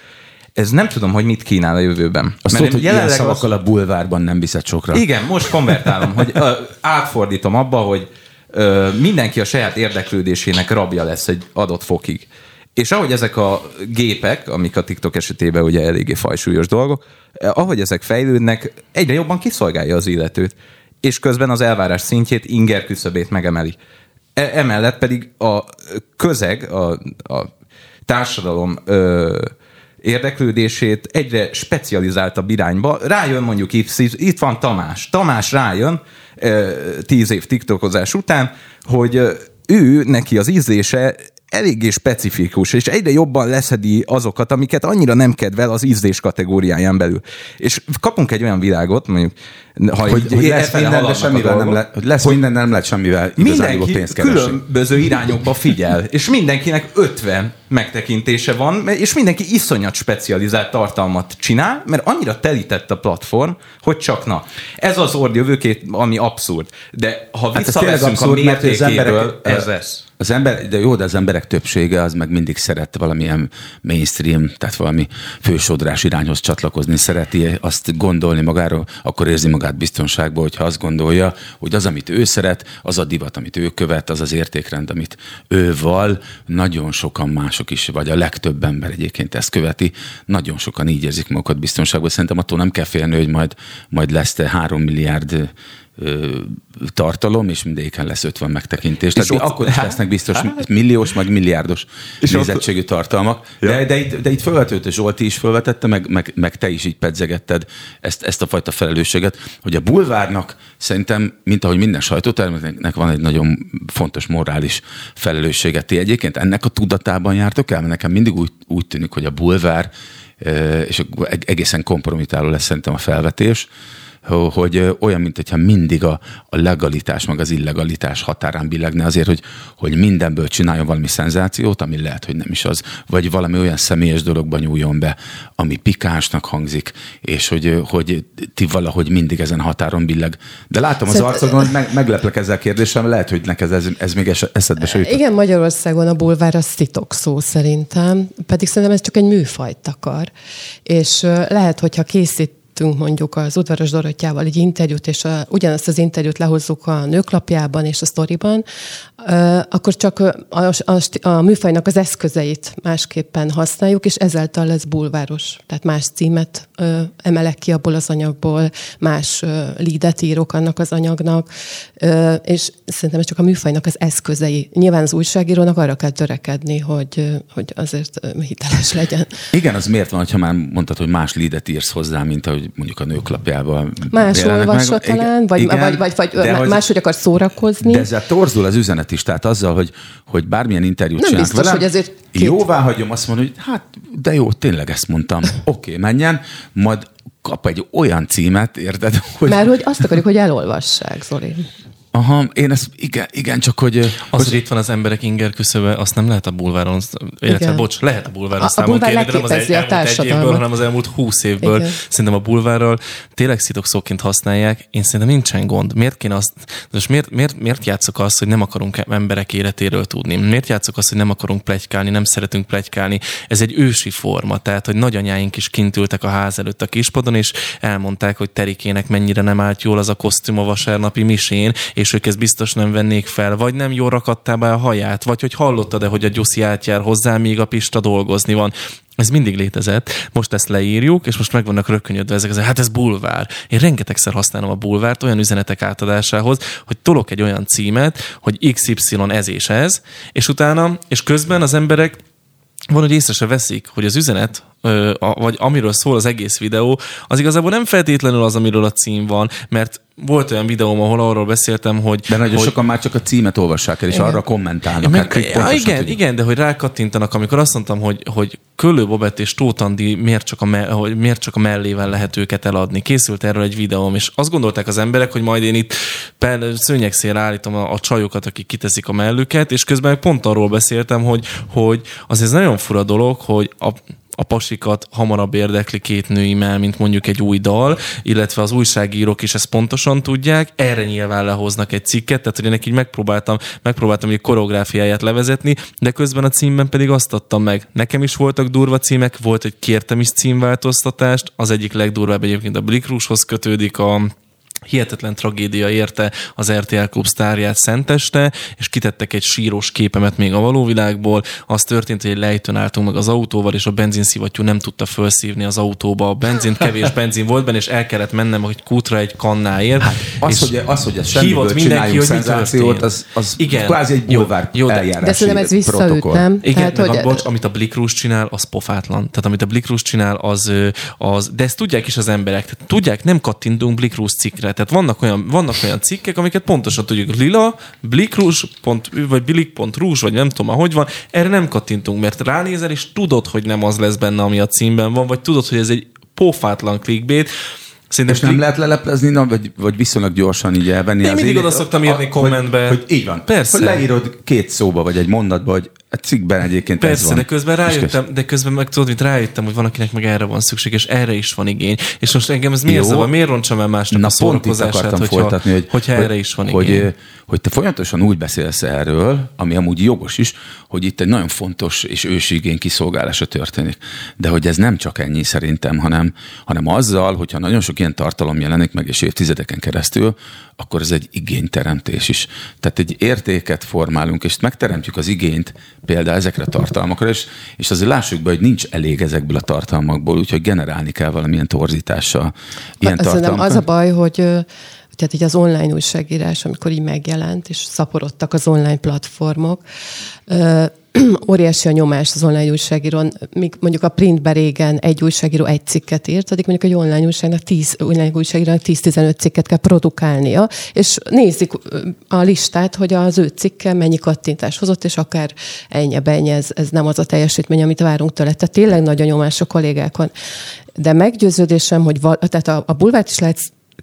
ez nem tudom, hogy mit kínál a jövőben. Azt tudod, hogy ilyen szavakkal az... a bulvárban nem viszed sokra. Igen, most konvertálom, hogy átfordítom abba, hogy mindenki a saját érdeklődésének rabja lesz egy adott fokig. És ahogy ezek a gépek, amik a TikTok esetében ugye eléggé fajsúlyos dolgok, ahogy ezek fejlődnek, egyre jobban kiszolgálja az illetőt és közben az elvárás szintjét, inger küszöbét megemeli. E- emellett pedig a közeg, a, a társadalom ö, érdeklődését egyre specializáltabb irányba. Rájön mondjuk itt, itt van Tamás. Tamás rájön tíz év tiktokozás után, hogy ő, neki az ízlése eléggé specifikus, és egyre jobban leszedi azokat, amiket annyira nem kedvel az ízlés kategóriáján belül. És kapunk egy olyan világot, mondjuk, ha hogy, hogy lesz minden, de semmivel nem le, hogy lesz hogy minden, nem lehet semmivel mindenki pénzt különböző irányokba figyel, és mindenkinek 50 megtekintése van, és mindenki iszonyat specializált tartalmat csinál, mert annyira telített a platform, hogy csak na. Ez az ordjövőkét, ami abszurd. De ha hát visszaveszünk a mértékéből, ez lesz. Az ember, de jó, de az emberek többsége az meg mindig szeret valamilyen mainstream, tehát valami fősodrás irányhoz csatlakozni, szereti azt gondolni magáról, akkor érzi magát biztonságban, hogyha azt gondolja, hogy az, amit ő szeret, az a divat, amit ő követ, az az értékrend, amit ő val, nagyon sokan mások is, vagy a legtöbb ember egyébként ezt követi, nagyon sokan így érzik magukat biztonságban. Szerintem attól nem kell félni, hogy majd, majd lesz te három milliárd tartalom, és mindegyiken lesz 50 megtekintés. Tehát ott, akkor is lesznek biztos hát, milliós, meg milliárdos és nézettségű ott, tartalmak. Ja. De, de, itt, de itt felvetődött, Zsolti is felvetette, meg, meg, meg te is így pedzegetted ezt, ezt a fajta felelősséget, hogy a bulvárnak szerintem, mint ahogy minden sajtóterméknek van egy nagyon fontos morális felelőssége. Ti egyébként ennek a tudatában jártok el? Mert nekem mindig úgy, úgy tűnik, hogy a bulvár, és egészen kompromitáló lesz szerintem a felvetés, hogy olyan, mint hogyha mindig a, a legalitás, meg az illegalitás határán billegne azért, hogy, hogy mindenből csináljon valami szenzációt, ami lehet, hogy nem is az, vagy valami olyan személyes dologban nyúljon be, ami pikánsnak hangzik, és hogy, hogy ti valahogy mindig ezen határon billeg. De látom az arcodon, hogy meg, megleplek ezzel a kérdéssel, lehet, hogy neked ez, ez még eszedbe se jutott. Igen, Magyarországon a bulvár az titok szó szerintem, pedig szerintem ez csak egy műfajt takar. És lehet, hogyha készít vettünk mondjuk az udvaros Dorottyával egy interjút, és a, ugyanazt az interjút lehozzuk a nőklapjában és a sztoriban, akkor csak a, a, a műfajnak az eszközeit másképpen használjuk, és ezáltal lesz bulváros. Tehát más címet emelek ki abból az anyagból, más lídet írok annak az anyagnak, és szerintem ez csak a műfajnak az eszközei. Nyilván az újságírónak arra kell törekedni, hogy, hogy azért hiteles legyen. Igen, az miért van, ha már mondtad, hogy más lídet írsz hozzá, mint ahogy mondjuk a nőklapjában. Más olvasva talán, vagy, igen, vagy, vagy, vagy máshogy akar szórakozni. De ezzel torzul az üzenet is, tehát azzal, hogy, hogy bármilyen interjút Nem csinálunk biztos, velem, hogy ezért két... jóvá hagyom, azt mondom, hogy hát, de jó, tényleg ezt mondtam. Oké, okay, menjen, majd kap egy olyan címet, érted? Hogy... Mert hogy azt akarjuk, hogy elolvassák, Zoli. Aha, én ezt, igen, igen csak hogy... Az, hogy itt van az emberek inger küszöbe, azt nem lehet a bulváron, illetve igen. bocs, lehet a bulváron a, a bulvár kérni, de nem az egy, elmúlt egy évből, hanem az elmúlt húsz évből. Igen. Szerintem a bulvárral tényleg szóként használják, én szerintem nincsen gond. Miért kéne azt, most miért, miért, miért játszok azt, hogy nem akarunk emberek életéről tudni? Miért játszok azt, hogy nem akarunk plegykálni, nem szeretünk plegykálni? Ez egy ősi forma, tehát, hogy nagyanyáink is kint ültek a ház előtt a kispadon, és elmondták, hogy Terikének mennyire nem állt jól az a kosztüm a vasárnapi misén, és ők ezt biztos nem vennék fel, vagy nem jól rakadtál be a haját, vagy hogy hallottad-e, hogy a Gyuszi átjár hozzá, míg a Pista dolgozni van. Ez mindig létezett. Most ezt leírjuk, és most meg vannak rökönyödve ezek. Hát ez bulvár. Én rengetegszer használom a bulvárt olyan üzenetek átadásához, hogy tolok egy olyan címet, hogy XY ez és ez, és utána, és közben az emberek van, hogy észre se veszik, hogy az üzenet vagy amiről szól az egész videó, az igazából nem feltétlenül az, amiről a cím van, mert volt olyan videóm, ahol arról beszéltem, hogy... De nagyon hogy, sokan már csak a címet olvassák el, és igen. arra kommentálnak. Meg, hát, ja, igen, tudjuk. igen, de hogy rákattintanak, amikor azt mondtam, hogy, hogy Köllő Bobett és Tótandi miért csak, a me, hogy miért csak a mellével lehet őket eladni. Készült erről egy videóm, és azt gondolták az emberek, hogy majd én itt szőnyegszél állítom a, a csajokat, akik kiteszik a mellüket, és közben pont arról beszéltem, hogy, hogy az ez nagyon fura dolog, hogy a, a pasikat hamarabb érdekli két női mell, mint mondjuk egy új dal, illetve az újságírók is ezt pontosan tudják, erre nyilván lehoznak egy cikket, tehát hogy én így megpróbáltam, megpróbáltam egy koreográfiáját levezetni, de közben a címben pedig azt adtam meg. Nekem is voltak durva címek, volt egy kértem is címváltoztatást, az egyik legdurvább egyébként a Blikrushoz kötődik a hihetetlen tragédia érte az RTL Klub sztárját szenteste, és kitettek egy síros képemet még a való világból. Az történt, hogy egy lejtőn álltunk meg az autóval, és a benzinszivattyú nem tudta felszívni az autóba a benzint, kevés benzin volt benne, és el kellett mennem hogy kútra egy kannáért. Hát, az, hogy, az, hogy ez hívott mindenki, hogy szenzációt, az, az Igen. kvázi egy bulvár jó, eljárás. De szerintem ez visszaüt, nem? Igen, Tehát, hogy... a, bocs, amit a Blikrus csinál, az pofátlan. Tehát amit a Blikrus csinál, az, az, de ezt tudják is az emberek. Tehát tudják, nem kattintunk Blikrus cikkre. Tehát vannak olyan, vannak olyan cikkek, amiket pontosan tudjuk, lila, blikrus, pont, vagy bilik.rus, vagy nem tudom, hogy van, erre nem kattintunk, mert ránézel, és tudod, hogy nem az lesz benne, ami a címben van, vagy tudod, hogy ez egy pofátlan clickbait, Szerintem és nem lehet leleplezni, vagy, vagy viszonylag gyorsan így elvenni Én az mindig oda szoktam írni kommentbe. Hogy, hogy így van. Persze. Hogy leírod két szóba, vagy egy mondatba, hogy a cikkben egyébként Persze, ez van. de közben rájöttem, de közben meg tudod, hogy rájöttem, hogy van, akinek meg erre van szükség, és erre is van igény. És most engem ez miért zavar? Miért roncsam el másnak Na, a szórakozását, hogyha, folytatni, hogy, hogyha hogy, erre is van hogy, igény? Hogy, hogy te folyamatosan úgy beszélsz erről, ami amúgy jogos is, hogy itt egy nagyon fontos és ősi igény kiszolgálása történik. De hogy ez nem csak ennyi szerintem, hanem, hanem azzal, hogyha nagyon sok ilyen tartalom jelenik meg, és évtizedeken keresztül, akkor ez egy igényteremtés is. Tehát egy értéket formálunk, és megteremtjük az igényt például ezekre a tartalmakra, és, és azért lássuk be, hogy nincs elég ezekből a tartalmakból, úgyhogy generálni kell valamilyen torzítással ilyen tartalmakat. Az a baj, hogy tehát így az online újságírás, amikor így megjelent, és szaporodtak az online platformok, óriási a nyomás az online újságírón, míg mondjuk a printben régen egy újságíró egy cikket írt, addig mondjuk egy online újságnak 10, online újságírónak 10-15 cikket kell produkálnia, és nézik a listát, hogy az ő cikke mennyi kattintás hozott, és akár ennyi, ennyi, ez, ez nem az a teljesítmény, amit várunk tőle. Tehát tényleg nagy a nyomás a kollégákon. De meggyőződésem, hogy val- tehát a, a bulvárt is lehet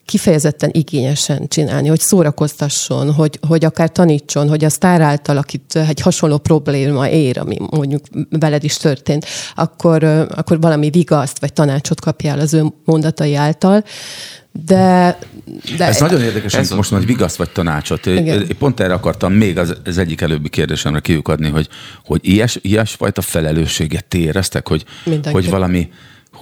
kifejezetten igényesen csinálni, hogy szórakoztasson, hogy, hogy akár tanítson, hogy a sztár által, akit egy hasonló probléma ér, ami mondjuk veled is történt, akkor, akkor valami vigaszt vagy tanácsot kapjál az ő mondatai által. De, de ez nagyon érdekes, ez most majd vigaszt vagy tanácsot. Igen. Én pont erre akartam még az, az egyik előbbi kérdésemre kiukadni, hogy, hogy ilyes, ilyesfajta felelősséget ti éreztek, hogy, hogy valami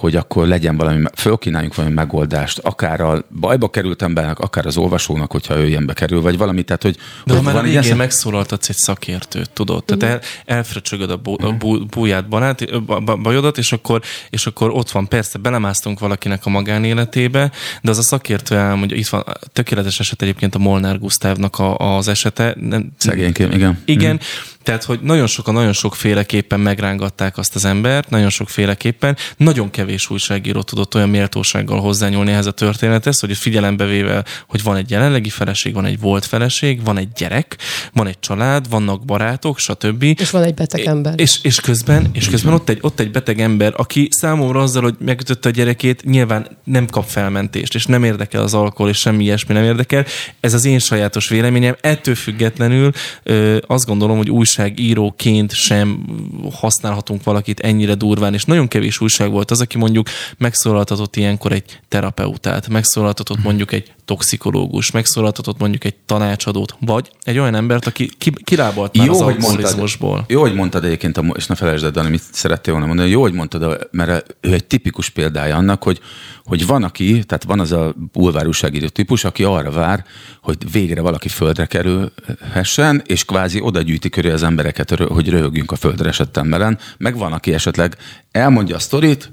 hogy akkor legyen valami, fölkínáljunk valami megoldást, akár a bajba került embernek, akár az olvasónak, hogyha ő ilyenbe kerül, vagy valami, tehát hogy... De hogy ha már a végén megszólaltatsz egy szakértőt, tudod, tehát el, elfröcsögöd a, bú, a bú, búját, barát, bajodat, és akkor, és akkor ott van, persze, belemásztunk valakinek a magánéletébe, de az a szakértő elmondja, itt van, tökéletes eset egyébként a Molnár Gusztávnak a, az esete. Szegényként, igen. Igen, hmm. Tehát, hogy nagyon sokan nagyon sokféleképpen megrángatták azt az embert, nagyon sokféleképpen, nagyon kevés újságíró tudott olyan méltósággal hozzányúlni ehhez a történethez, hogy figyelembe véve, hogy van egy jelenlegi feleség, van egy volt feleség, van egy gyerek, van egy család, vannak barátok, stb. És van egy beteg ember. És, és közben, és közben ott, egy, ott egy beteg ember, aki számomra azzal, hogy megütötte a gyerekét, nyilván nem kap felmentést, és nem érdekel az alkohol, és semmi ilyesmi nem érdekel. Ez az én sajátos véleményem. Ettől függetlenül ö, azt gondolom, hogy újságíróként sem használhatunk valakit ennyire durván, és nagyon kevés újság volt. Az, aki mondjuk megszólaltatott ilyenkor egy terapeutát, megszólaltatott mondjuk egy toxikológus, megszólaltatott mondjuk egy tanácsadót, vagy egy olyan embert, aki kilábalt már jó, az alkoholizmusból. Jó, hogy mondtad egyébként, és ne felejtsd el, Dani, mit szerettél volna mondani, jó, hogy mondtad, mert ő egy tipikus példája annak, hogy, hogy van aki, tehát van az a bulvárúságíró típus, aki arra vár, hogy végre valaki földre kerülhessen, és kvázi oda gyűjti köré az embereket, hogy röhögjünk a földre esett emberen, meg van, aki esetleg elmondja a sztorit,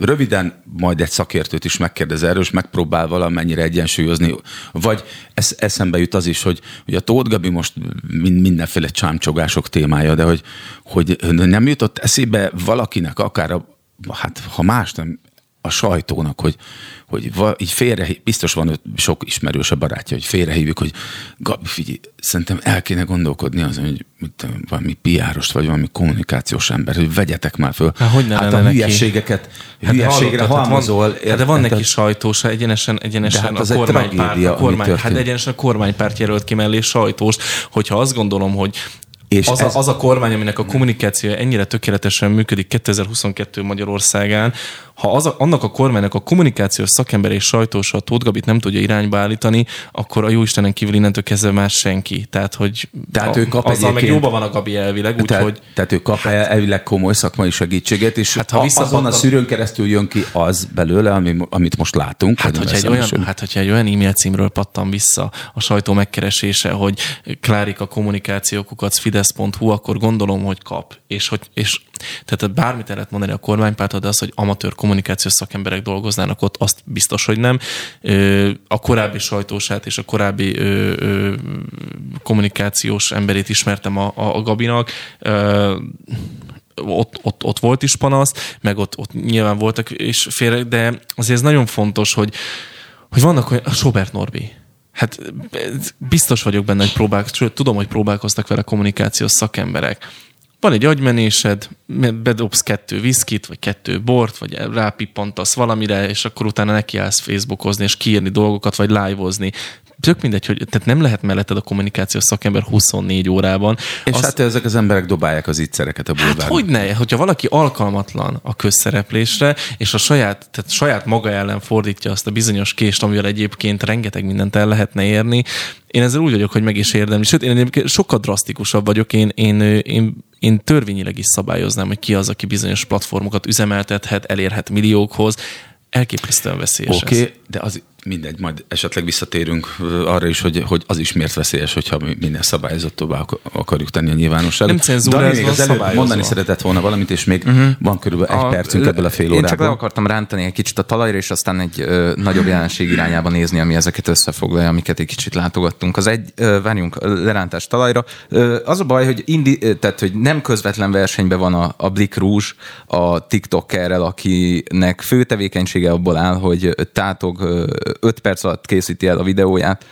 röviden, majd egy szakértőt is megkérdez erről, és megpróbál valamennyire egyensúlyozni. Vagy ez, eszembe jut az is, hogy, hogy a Tóth Gabi most mindenféle csámcsogások témája, de hogy, hogy nem jutott eszébe valakinek, akár a hát ha más nem, a sajtónak, hogy, hogy va, így félre, biztos van sok ismerős a barátja, hogy félrehívjuk, hogy Gabi, figyelj, szerintem el kéne gondolkodni azon, hogy mit, valami piárost, vagy valami kommunikációs ember, hogy vegyetek már föl. Hát, hogy ne hát a neki? hülyeségeket, Hát hülyeségre hallottad, hát halmozol. van, hát de van neki sajtós, egyenesen, egyenesen De hát a az kormánypárt, tragédia, a kormány, hát egyenesen a kormánypárt jelölt ki mellé sajtóst, hogyha azt gondolom, hogy És az, ez- a, az a kormány, aminek a kommunikációja ennyire tökéletesen működik 2022 Magyarországán, ha az a, annak a kormánynak a kommunikációs szakember és sajtósa a Tóth Gabit nem tudja irányba állítani, akkor a jóistenen kívül innentől kezdve már senki. Tehát, hogy Tehát a, ő kap azzal meg jóban van a Gabi elvileg, Tehát, úgyhogy tehát ő kap hát, elvileg komoly szakmai segítséget, és Hát, ha visszapattan- azon a szűrőn keresztül jön ki az belőle, ami, amit most látunk. Hát hogyha, egy olyan, hát, hogyha egy olyan e-mail címről pattan vissza a sajtó megkeresése, hogy Klárika kommunikációkukat fidesz.hu, akkor gondolom, hogy kap. És, hogy, és tehát bármit el lehet mondani a kormánypártól, de az, hogy amatőr kommunikációs szakemberek dolgoznának ott, azt biztos, hogy nem. A korábbi sajtósát és a korábbi kommunikációs emberét ismertem a, a, a Gabinak. Ott, ott, ott volt is panasz, meg ott, ott nyilván voltak és félre, de azért ez nagyon fontos, hogy, hogy vannak olyan, Sobert Norbi, Hát biztos vagyok benne, hogy próbálk, sőt, tudom, hogy próbálkoztak vele kommunikációs szakemberek. Van egy agymenésed, bedobsz kettő viszkit, vagy kettő bort, vagy rápippantasz valamire, és akkor utána nekiállsz Facebookozni, és kiírni dolgokat, vagy live-ozni. Tök mindegy, hogy tehát nem lehet melletted a kommunikációs szakember 24 órában. És hát ezek az emberek dobálják az ígyszereket a bulvárban. Hát hogy ne, hogyha valaki alkalmatlan a közszereplésre, és a saját, tehát saját maga ellen fordítja azt a bizonyos kést, amivel egyébként rengeteg mindent el lehetne érni, én ezzel úgy vagyok, hogy meg is érdemli. Sőt, én egyébként sokkal drasztikusabb vagyok, én, én, én, én törvényileg is szabályoznám, hogy ki az, aki bizonyos platformokat üzemeltethet, elérhet milliókhoz. Elképesztően veszélyes Oké, ez. okay, de az mindegy, majd esetleg visszatérünk ö, arra is, hogy, hogy az is miért veszélyes, hogyha mi minden szabályozottóbbá ak- akarjuk tenni a nyilvánosságot. Nem van az előbb mondani szeretett volna valamit, és még uh-huh. van körülbelül egy percünk ebből a fél Én csak le órából. akartam rántani egy kicsit a talajra, és aztán egy ö, nagyobb jelenség irányába nézni, ami ezeket összefoglalja, amiket egy kicsit látogattunk. Az egy, ö, várjunk, ö, lerántás talajra. Ö, az a baj, hogy, indi, ö, tehát, hogy nem közvetlen versenyben van a, a Blik Rouge a TikTokerrel, akinek fő tevékenysége abból áll, hogy tátog 5 perc alatt készíti el a videóját,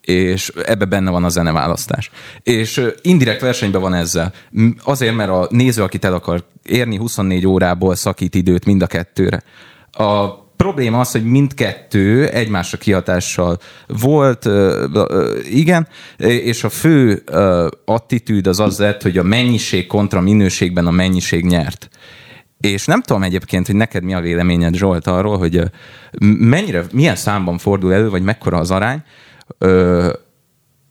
és ebbe benne van a zeneválasztás. És indirekt versenyben van ezzel. Azért, mert a néző, akit el akar érni, 24 órából szakít időt mind a kettőre. A probléma az, hogy mindkettő egymásra kihatással volt, igen, és a fő attitűd az az lett, hogy a mennyiség kontra minőségben a mennyiség nyert. És nem tudom egyébként, hogy neked mi a véleményed, Zsolt, arról, hogy mennyire, milyen számban fordul elő, vagy mekkora az arány, ö,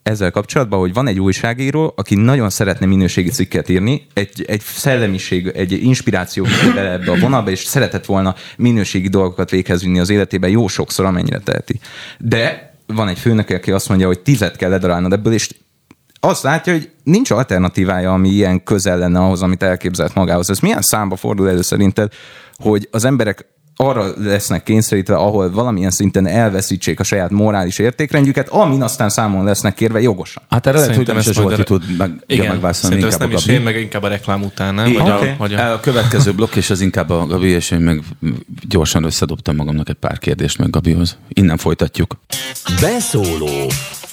ezzel kapcsolatban, hogy van egy újságíró, aki nagyon szeretne minőségi cikket írni, egy, egy szellemiség, egy inspiráció bele ebbe a vonalba, és szeretett volna minőségi dolgokat véghez vinni az életében jó sokszor, amennyire teheti. De van egy főnök, aki azt mondja, hogy tizet kell ledarálnod ebből, és azt látja, hogy nincs alternatívája, ami ilyen közel lenne ahhoz, amit elképzelt magához. Ez milyen számba fordul elő szerinted, hogy az emberek arra lesznek kényszerítve, ahol valamilyen szinten elveszítsék a saját morális értékrendjüket, amin aztán számon lesznek kérve jogosan. Hát erre lehet, hogy nem is Zsolti tud meg, Igen, megválaszolni, szerintem ezt nem is én, meg inkább a reklám után, nem? Vagy, Oké. a, vagy a, A következő blokk, és az inkább a Gabi, és én meg gyorsan összedobtam magamnak egy pár kérdést meg Gabihoz. Innen folytatjuk. Beszóló.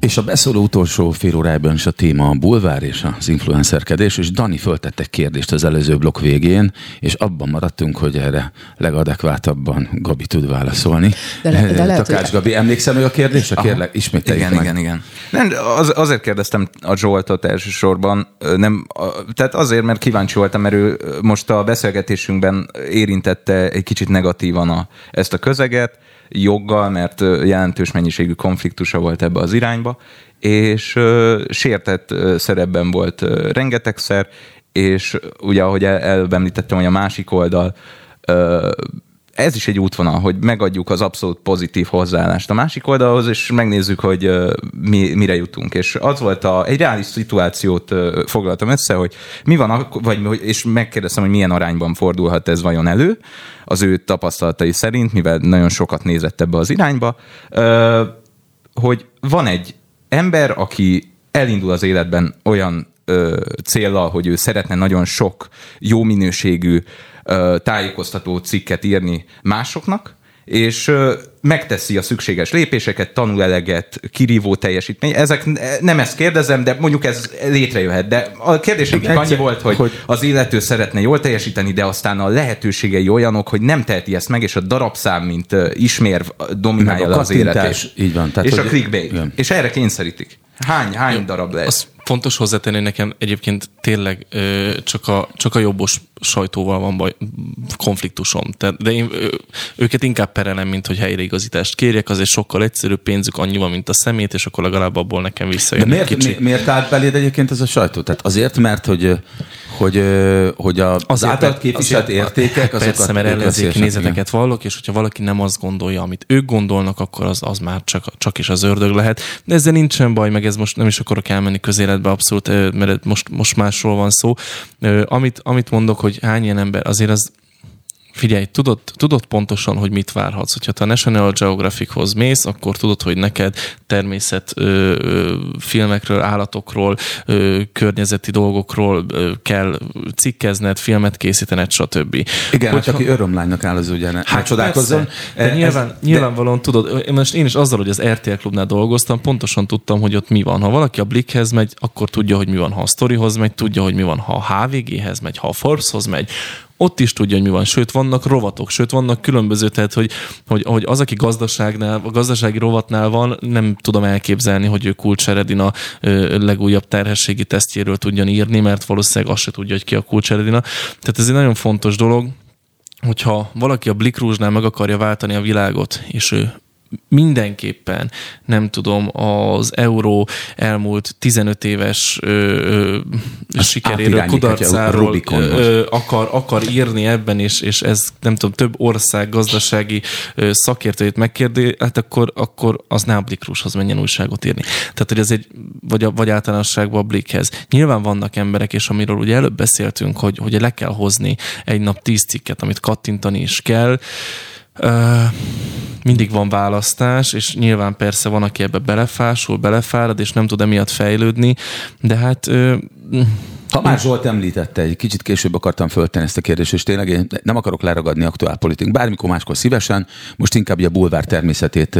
És a beszóló utolsó fél órájában is a téma a bulvár és az influencerkedés, és Dani föltett egy kérdést az előző blokk végén, és abban maradtunk, hogy erre legadekváltabban Gabi tud válaszolni. De le- de lehet, Takács hogy- Gabi, emlékszel hogy a kérdésre? Kérlek, ismételjük Igen, meg. igen, igen. Nem, az, azért kérdeztem a Zsoltot elsősorban, nem, tehát azért, mert kíváncsi voltam, mert ő most a beszélgetésünkben érintette egy kicsit negatívan a, ezt a közeget, joggal, mert jelentős mennyiségű konfliktusa volt ebbe az irányba, és sértett szerepben volt rengetegszer, és ugye ahogy el, előbb említettem, hogy a másik oldal ez is egy útvonal, hogy megadjuk az abszolút pozitív hozzáállást a másik oldalhoz, és megnézzük, hogy mi, mire jutunk. És az volt a, egy reális szituációt foglaltam össze, hogy mi van, vagy, és megkérdeztem, hogy milyen arányban fordulhat ez vajon elő, az ő tapasztalatai szerint, mivel nagyon sokat nézett ebbe az irányba, hogy van egy ember, aki elindul az életben olyan célra, hogy ő szeretne nagyon sok jó minőségű tájékoztató cikket írni másoknak, és megteszi a szükséges lépéseket, tanul eleget, kirívó teljesítmény. Ezek nem ezt kérdezem, de mondjuk ez létrejöhet. De a kérdésem csak annyi volt, hogy, hogy az illető szeretne jól teljesíteni, de aztán a lehetőségei olyanok, hogy nem teheti ezt meg, és a darabszám, mint ismérv dominálja az életét. Így van. Tehát, és hogy, a clickbait. Igen. És erre kényszerítik. Hány, hány darab lesz? Az fontos hozzátenni, nekem egyébként tényleg ö, csak, a, csak a jobbos sajtóval van baj, konfliktusom. Tehát, de én ö, őket inkább perelem, mint hogy helyreigazítást kérjek, azért sokkal egyszerűbb pénzük annyi van, mint a szemét, és akkor legalább abból nekem visszajön. De miért, kicsi. miért állt beléd egyébként ez a sajtó? Tehát azért, mert hogy hogy, hogy a, az által képviselt értékek, azokat... Persze, mert ellenzéki nézeteket vallok, és hogyha valaki nem azt gondolja, amit ők gondolnak, akkor az, az már csak, csak is az ördög lehet. De ezzel nincsen baj, meg ez most nem is akarok elmenni közéletbe abszolút, mert most, most másról van szó. Amit, amit mondok, hogy hány ilyen ember, azért az figyelj, tudod, tudod pontosan, hogy mit várhatsz. Hogyha te a National Geographichoz mész, akkor tudod, hogy neked természet ö, ö, filmekről, állatokról, ö, környezeti dolgokról ö, kell cikkezned, filmet készítened, stb. Igen, Hogyha, hát aki örömlánynak áll az ugye, hát csodálkozzon. De nyilván, ez, nyilvánvalóan de... tudod, most én is azzal, hogy az RTL klubnál dolgoztam, pontosan tudtam, hogy ott mi van. Ha valaki a Blickhez megy, akkor tudja, hogy mi van. Ha a Storyhoz megy, tudja, hogy mi van. Ha a HVG-hez megy, ha a Forbeshoz megy, ott is tudja, hogy mi van. Sőt, vannak rovatok, sőt, vannak különböző, tehát, hogy, hogy, hogy az, aki gazdaságnál, a gazdasági rovatnál van, nem tudom elképzelni, hogy ő Kulcseredina legújabb terhességi tesztjéről tudjon írni, mert valószínűleg azt se tudja, hogy ki a Kulcseredina. Tehát ez egy nagyon fontos dolog, hogyha valaki a Blikkrúzsnál meg akarja váltani a világot, és ő mindenképpen, nem tudom, az euró elmúlt 15 éves ö, ö, sikeréről, kudarcáról ö, akar, akar írni ebben, és, és ez nem tudom, több ország gazdasági ö, szakértőjét megkérdi, hát akkor, akkor az ne a Blikrushoz menjen újságot írni. Tehát, hogy ez egy, vagy, a, vagy általánosságban a Blikhez. Nyilván vannak emberek, és amiről ugye előbb beszéltünk, hogy, hogy le kell hozni egy nap tíz cikket, amit kattintani is kell, mindig van választás, és nyilván persze van, aki ebbe belefásul, belefárad, és nem tud emiatt fejlődni, de hát ha már Zsolt említette, egy kicsit később akartam föltenni ezt a kérdést, és tényleg én nem akarok leragadni aktuál politik. Bármikor máskor szívesen, most inkább a bulvár természetét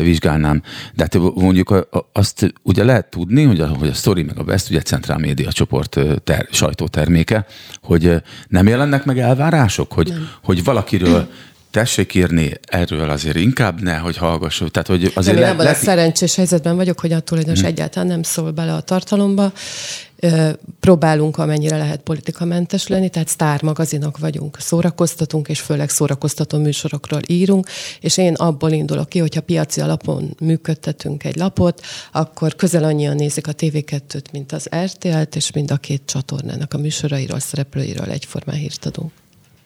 vizsgálnám. De hát mondjuk azt ugye lehet tudni, hogy a, hogy a Story meg a Best ugye Centrál Média csoport ter, sajtóterméke, hogy nem jelennek meg elvárások, hogy, hogy valakiről tessék írni erről azért inkább ne, hogy hallgassuk. Tehát, hogy azért nem, le, abban le... a szerencsés helyzetben vagyok, hogy a tulajdonos hmm. egyáltalán nem szól bele a tartalomba. Próbálunk amennyire lehet politikamentes lenni, tehát sztár magazinok vagyunk, szórakoztatunk, és főleg szórakoztató műsorokról írunk, és én abból indulok ki, hogyha piaci alapon működtetünk egy lapot, akkor közel annyian nézik a TV2-t, mint az RTL-t, és mind a két csatornának a műsorairól, szereplőiről egyformán hírt adunk.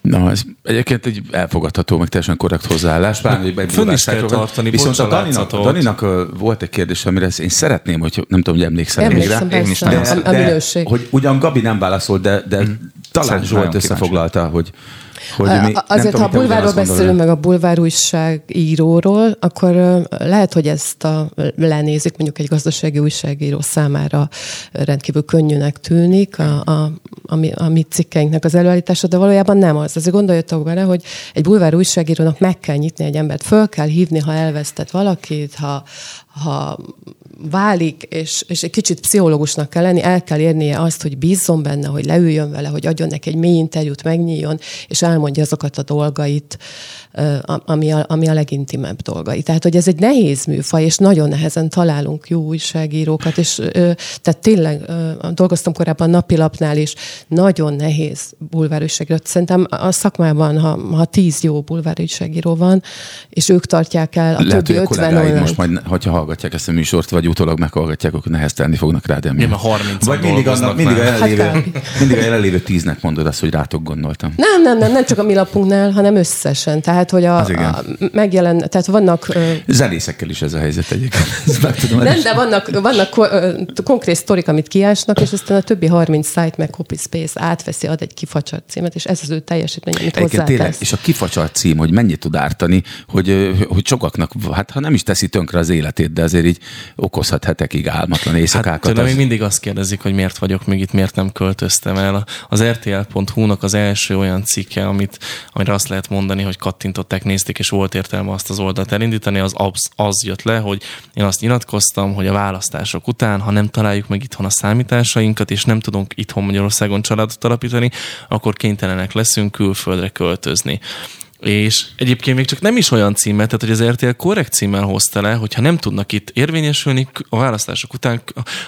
Na, ez egyébként egy elfogadható, meg teljesen korrekt hozzáállás. Bár, egy Fönn is kell tartani, Viszont a Daninak, a Daninak volt egy kérdés, amire én szeretném, hogy nem tudom, hogy emlékszem még rá. Én is de, a, a de, hogy ugyan Gabi nem válaszolt, de, de mm. talán Zsolt összefoglalta, hogy hogy mi, Azért, tudom, ha a bulvárról beszélünk, meg a bulvár újságíróról, akkor lehet, hogy ezt a, lenézik, mondjuk egy gazdasági újságíró számára rendkívül könnyűnek tűnik a, a, a, mi, a mi cikkeinknek az előállítása, de valójában nem az. Azért gondoljatok bele, hogy egy bulvár újságírónak meg kell nyitni egy embert, föl kell hívni, ha elvesztett valakit, ha, ha válik, és, és egy kicsit pszichológusnak kell lenni, el kell érnie azt, hogy bízzon benne, hogy leüljön vele, hogy adjon neki egy mély interjút, megnyíljon, és elmondja azokat a dolgait, ami a, ami a legintimebb dolgai. Tehát, hogy ez egy nehéz műfaj, és nagyon nehezen találunk jó újságírókat, és tehát tényleg dolgoztam korábban napilapnál is, nagyon nehéz bulvárújságíró. Szerintem a szakmában, ha, ha tíz jó bulvárújságíró van, és ők tartják el a Lehet, többi hogy a most majd, hogyha hallgatják ezt a műsort, vagy vagy utólag meghallgatják, akkor neheztelni fognak rád. Igen, mert 30 Vagy mindig, annak, mindig, a Hát mindig a jelenlévő tíznek mondod azt, hogy rátok gondoltam. Nem, nem, nem, nem csak a mi lapunknál, hanem összesen. Tehát, hogy a, a megjelen, tehát vannak ö, Zenészekkel is ez a helyzet egyébként. Ezt meg tudom Nem, de vannak, vannak ko- ö, konkrét sztorik, amit kiásnak, és aztán a többi 30 site meg copy space átveszi, ad egy kifacsart címet, és ez az ő teljesítmény, amit Egyébként tényleg, hozzátesz. és a kifacsart cím, hogy mennyit tud ártani, hogy, hogy sokaknak, hát ha nem is teszi tönkre az életét, de azért így okozhat hetekig álmatlan Hát éjszakákat. tőlem az- még mindig azt kérdezik, hogy miért vagyok még itt, miért nem költöztem el. Az RTL.hu-nak az első olyan cikke, amit, amire azt lehet mondani, hogy kattintották, nézték, és volt értelme azt az oldalt elindítani, az, az, az jött le, hogy én azt nyilatkoztam, hogy a választások után, ha nem találjuk meg itthon a számításainkat, és nem tudunk itthon Magyarországon családot alapítani, akkor kénytelenek leszünk külföldre költözni. És egyébként még csak nem is olyan címmel, tehát hogy az RTL korrekt címmel hozta le, hogyha nem tudnak itt érvényesülni a választások után,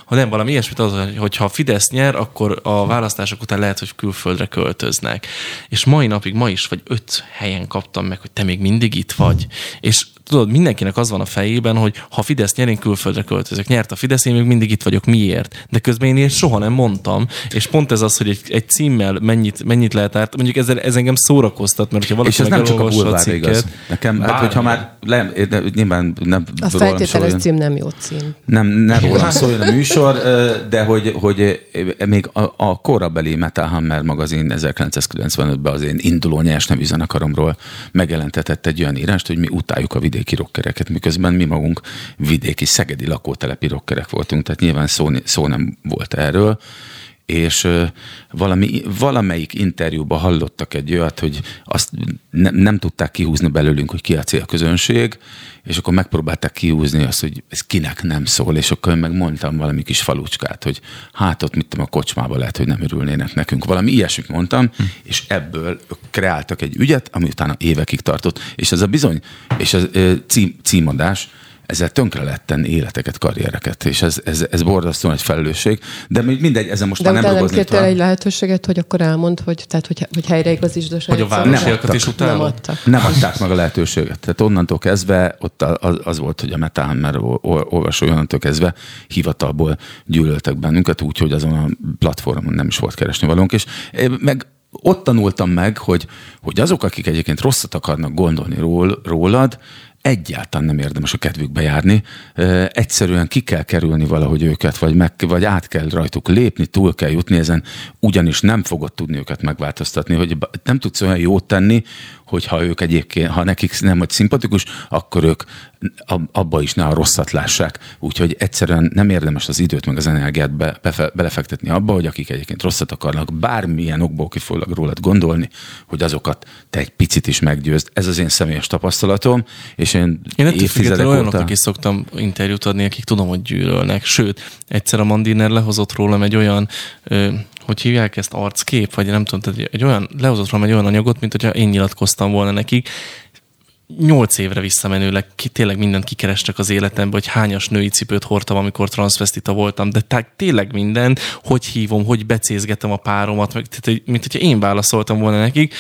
ha nem valami ilyesmit, az, hogyha a Fidesz nyer, akkor a választások után lehet, hogy külföldre költöznek. És mai napig, ma is, vagy öt helyen kaptam meg, hogy te még mindig itt vagy. És tudod, mindenkinek az van a fejében, hogy ha Fidesz nyer, én külföldre költözök. Nyert a Fidesz, én még mindig itt vagyok. Miért? De közben én ilyet soha nem mondtam. És pont ez az, hogy egy, egy címmel mennyit, mennyit lehet árt. Mondjuk ez, ez engem szórakoztat, mert hogyha valaki és ez nem csak a bulvár igaz. Nekem, hát, hogyha már le, de nyilván nem A feltételes cím nem jó cím. Nem, nem rólam szóljon a műsor, de hogy, hogy még a, a korabeli Metal Hammer magazin 1995-ben az én induló nyers nevű zenekaromról megjelentetett egy olyan írást, hogy mi utáljuk a vidéki rockereket, miközben mi magunk vidéki szegedi lakótelepi rockerek voltunk, tehát nyilván szó, szó nem volt erről és valami, valamelyik interjúban hallottak egy olyat, hogy azt ne, nem tudták kihúzni belőlünk, hogy ki a célközönség, és akkor megpróbálták kihúzni azt, hogy ez kinek nem szól, és akkor én meg mondtam valami kis falucskát, hogy hát ott mit tudom, a kocsmába lehet, hogy nem örülnének nekünk. Valami ilyesmit mondtam, hm. és ebből kreáltak egy ügyet, ami utána évekig tartott, és ez a bizony, és ö, cím, címadás, ezzel tönkre lehet tenni életeket, karriereket, és ez, ez, ez borzasztó nagy felelősség, de még mindegy, ezen most De már nem dolgozni tovább. egy lehetőséget, hogy akkor elmond, hogy, tehát, hogy, hogy helyreigazítsd a Hogy a városiakat szavadat? is utálod? Nem adtak. Nem adták meg a lehetőséget. Tehát onnantól kezdve ott az, az volt, hogy a Metal Hammer ol- ol- olvasói onnantól kezdve hivatalból gyűlöltek bennünket, úgyhogy azon a platformon nem is volt keresni valónk, és meg ott tanultam meg, hogy, hogy azok, akik egyébként rosszat akarnak gondolni ról, rólad, egyáltalán nem érdemes a kedvükbe járni. Egyszerűen ki kell kerülni valahogy őket, vagy, meg, vagy át kell rajtuk lépni, túl kell jutni ezen, ugyanis nem fogod tudni őket megváltoztatni, hogy nem tudsz olyan jót tenni, hogyha ők egyébként, ha nekik nem vagy szimpatikus, akkor ők ab- abba is ne a rosszat lássák. Úgyhogy egyszerűen nem érdemes az időt meg az energiát be, befe, belefektetni abba, hogy akik egyébként rosszat akarnak, bármilyen okból kifolyólag rólad gondolni, hogy azokat te egy picit is meggyőzd. Ez az én személyes tapasztalatom, és én, Én évtizedek függetlenül olyanoknak óta... is szoktam interjút adni, akik tudom, hogy gyűlölnek. Sőt, egyszer a Mandiner lehozott rólam egy olyan, ö, hogy hívják ezt, arckép, vagy nem tudom, tehát egy olyan, lehozott rólam egy olyan anyagot, mint hogyha én nyilatkoztam volna nekik, nyolc évre visszamenőleg ki, tényleg mindent kikerestek az életembe, hogy hányas női cipőt hordtam, amikor transvestita voltam, de tá- tényleg mindent, hogy hívom, hogy becézgetem a páromat, meg, tehát, mint hogyha én válaszoltam volna nekik,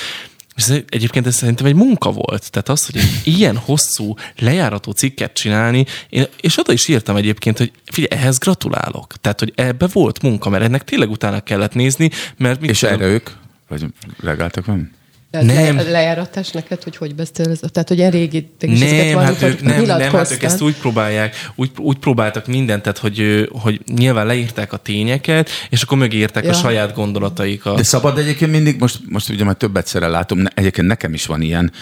és ez egyébként ez szerintem egy munka volt. Tehát az, hogy egy ilyen hosszú, lejárató cikket csinálni, én, és oda is írtam egyébként, hogy figyelj, ehhez gratulálok. Tehát, hogy ebbe volt munka, mert ennek tényleg utána kellett nézni, mert És tudom- ők? Vagy reagáltak van? Nem. Le, lejáratás neked, hogy hogy beszélsz? Tehát, hogy ilyen régi ezeket Nem, hát ők, nem, nem, hát ők ezt úgy próbálják, úgy, úgy próbáltak mindent, tehát hogy, hogy nyilván leírták a tényeket, és akkor mögé írták ja. a saját gondolataikat. De szabad egyébként mindig, most, most ugye már több egyszerre látom, egyébként nekem is van ilyen,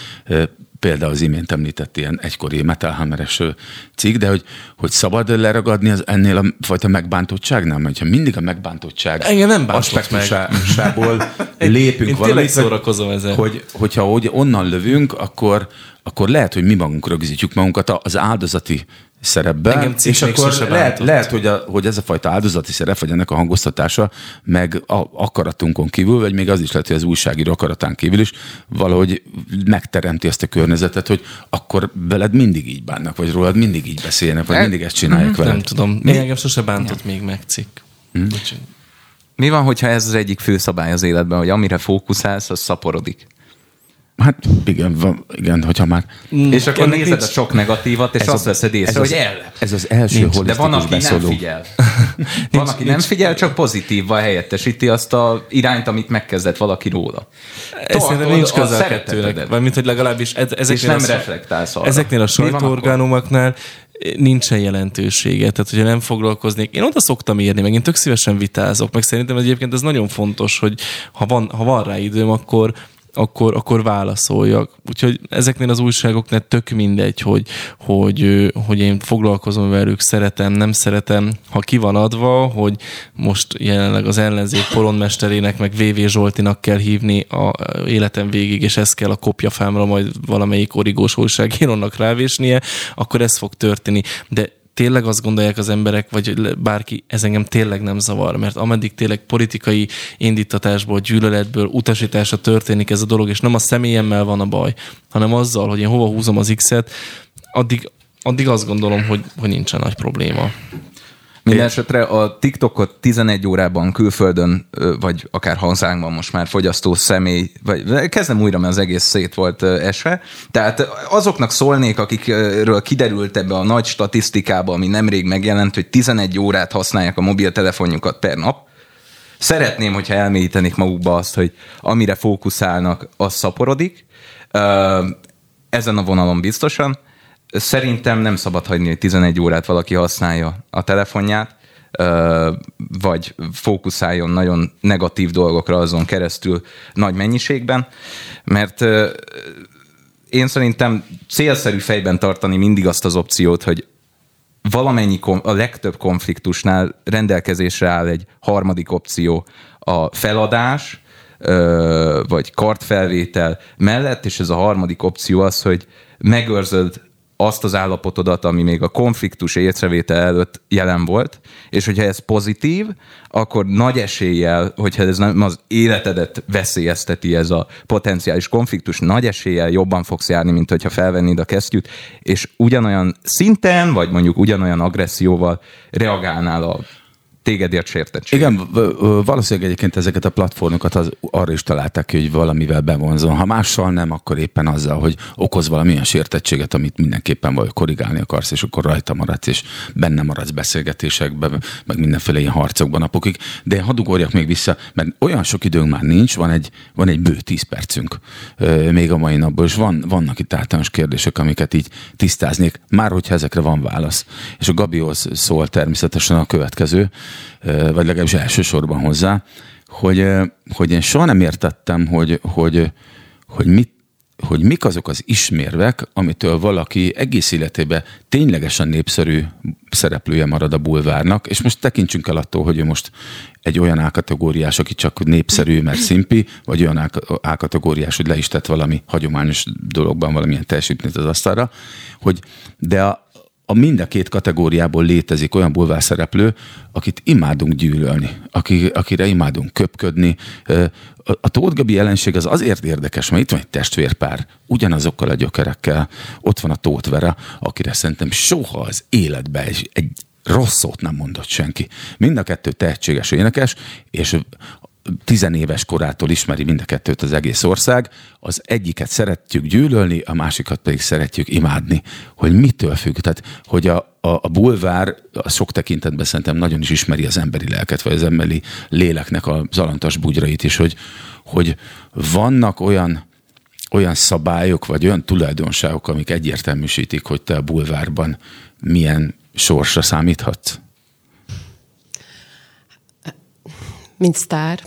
például az imént említett ilyen egykori Metal Hammeres ö, cikk, de hogy, hogy szabad leragadni az ennél a fajta megbántottságnál, mert ha mindig a megbántottság Engem nem aspektusából lépünk Én valamit, szórakozom ezzel. hogy, hogyha hogy onnan lövünk, akkor, akkor lehet, hogy mi magunk rögzítjük magunkat az áldozati szerepbe, Engem cikk és akkor lehet, lehet hogy, a, hogy ez a fajta áldozati szerep, vagy ennek a hangoztatása, meg a akaratunkon kívül, vagy még az is lehet, hogy az újságíró akaratán kívül is valahogy megteremti ezt a környezetet, hogy akkor veled mindig így bánnak, vagy rólad mindig így beszélnek, vagy mindig ezt csinálják veled. nem tudom. Még engem sose bántott még meg cikk. Bocsánat. Mi van, hogyha ez az egyik fő szabály az életben, hogy amire fókuszálsz, az szaporodik? Hát igen, van, igen, hogyha már... És akkor ennek nézed nincs- a sok negatívat, és Ez azt veszed észre, ez hogy az- ellep. Ez az első Nincs, de van, aki nem beszóló. figyel. Van, aki nem figyel, csak pozitívval helyettesíti azt a irányt, amit megkezdett valaki róla. Ez szerintem nincs közel a kettőnek. Vagy mint hogy legalábbis ez, ezeknél, És nem a, reflektálsz arra. ezeknél a sajtóorgánumoknál nincsen jelentősége. Tehát, hogyha nem foglalkoznék, én oda szoktam írni, meg én tök szívesen vitázok, meg szerintem egyébként ez nagyon fontos, hogy ha van, ha van rá időm, akkor akkor, akkor válaszoljak. Úgyhogy ezeknél az újságoknál tök mindegy, hogy, hogy, hogy én foglalkozom velük, szeretem, nem szeretem. Ha ki van adva, hogy most jelenleg az ellenzék polonmesterének, meg VV Zsoltinak kell hívni a életem végig, és ez kell a kopjafámra majd valamelyik origós újságírónak rávésnie, akkor ez fog történni. De tényleg azt gondolják az emberek, vagy bárki, ez engem tényleg nem zavar, mert ameddig tényleg politikai indítatásból, gyűlöletből, utasításra történik ez a dolog, és nem a személyemmel van a baj, hanem azzal, hogy én hova húzom az X-et, addig, addig azt gondolom, hogy, hogy nincsen nagy probléma. Minden esetre a TikTokot 11 órában külföldön, vagy akár hazánkban most már fogyasztó személy, vagy kezdem újra, mert az egész szét volt esve. Tehát azoknak szólnék, akikről kiderült ebbe a nagy statisztikába, ami nemrég megjelent, hogy 11 órát használják a mobiltelefonjukat per nap, Szeretném, hogyha elmélyítenék magukba azt, hogy amire fókuszálnak, az szaporodik. Ezen a vonalon biztosan. Szerintem nem szabad hagyni, hogy 11 órát valaki használja a telefonját, vagy fókuszáljon nagyon negatív dolgokra azon keresztül nagy mennyiségben, mert én szerintem célszerű fejben tartani mindig azt az opciót, hogy valamennyi, a legtöbb konfliktusnál rendelkezésre áll egy harmadik opció, a feladás, vagy kartfelvétel mellett, és ez a harmadik opció az, hogy megőrzöd azt az állapotodat, ami még a konfliktus észrevétel előtt jelen volt, és hogyha ez pozitív, akkor nagy eséllyel, hogyha ez nem az életedet veszélyezteti ez a potenciális konfliktus, nagy eséllyel jobban fogsz járni, mint hogyha felvennéd a kesztyűt, és ugyanolyan szinten, vagy mondjuk ugyanolyan agresszióval reagálnál a tégedért sértettség. Igen, valószínűleg egyébként ezeket a platformokat az, arra is találták ki, hogy valamivel bevonzon. Ha mással nem, akkor éppen azzal, hogy okoz valamilyen sértettséget, amit mindenképpen vagy korrigálni akarsz, és akkor rajta maradsz, és benne maradsz beszélgetésekben, meg mindenféle ilyen harcokban napokig. De hadd ugorjak még vissza, mert olyan sok időnk már nincs, van egy, van egy bő 10 percünk még a mai napból, és van, vannak itt általános kérdések, amiket így tisztáznék, már hogyha ezekre van válasz. És a Gabihoz szól természetesen a következő, vagy legalábbis elsősorban hozzá, hogy, hogy én soha nem értettem, hogy, hogy, hogy mit hogy mik azok az ismérvek, amitől valaki egész életében ténylegesen népszerű szereplője marad a bulvárnak, és most tekintsünk el attól, hogy ő most egy olyan A-kategóriás, aki csak népszerű, mert szimpi, vagy olyan A-kategóriás, hogy le is tett valami hagyományos dologban valamilyen teljesítményt az asztalra, hogy de a, a mind a két kategóriából létezik olyan bulvár szereplő, akit imádunk gyűlölni, aki, akire imádunk köpködni. A, a Tóth Gabi jelenség az azért érdekes, mert itt van egy testvérpár, ugyanazokkal a gyökerekkel, ott van a Tóth Vera, akire szerintem soha az életben egy, egy rossz szót nem mondott senki. Mind a kettő tehetséges énekes, és tizenéves korától ismeri mind a kettőt az egész ország. Az egyiket szeretjük gyűlölni, a másikat pedig szeretjük imádni. Hogy mitől függ? Tehát, hogy a, a, a bulvár a sok tekintetben szerintem nagyon is ismeri az emberi lelket, vagy az emberi léleknek a zalantas bugyrait is, hogy, hogy vannak olyan olyan szabályok, vagy olyan tulajdonságok, amik egyértelműsítik, hogy te a bulvárban milyen sorsra számíthatsz? Mint sztár.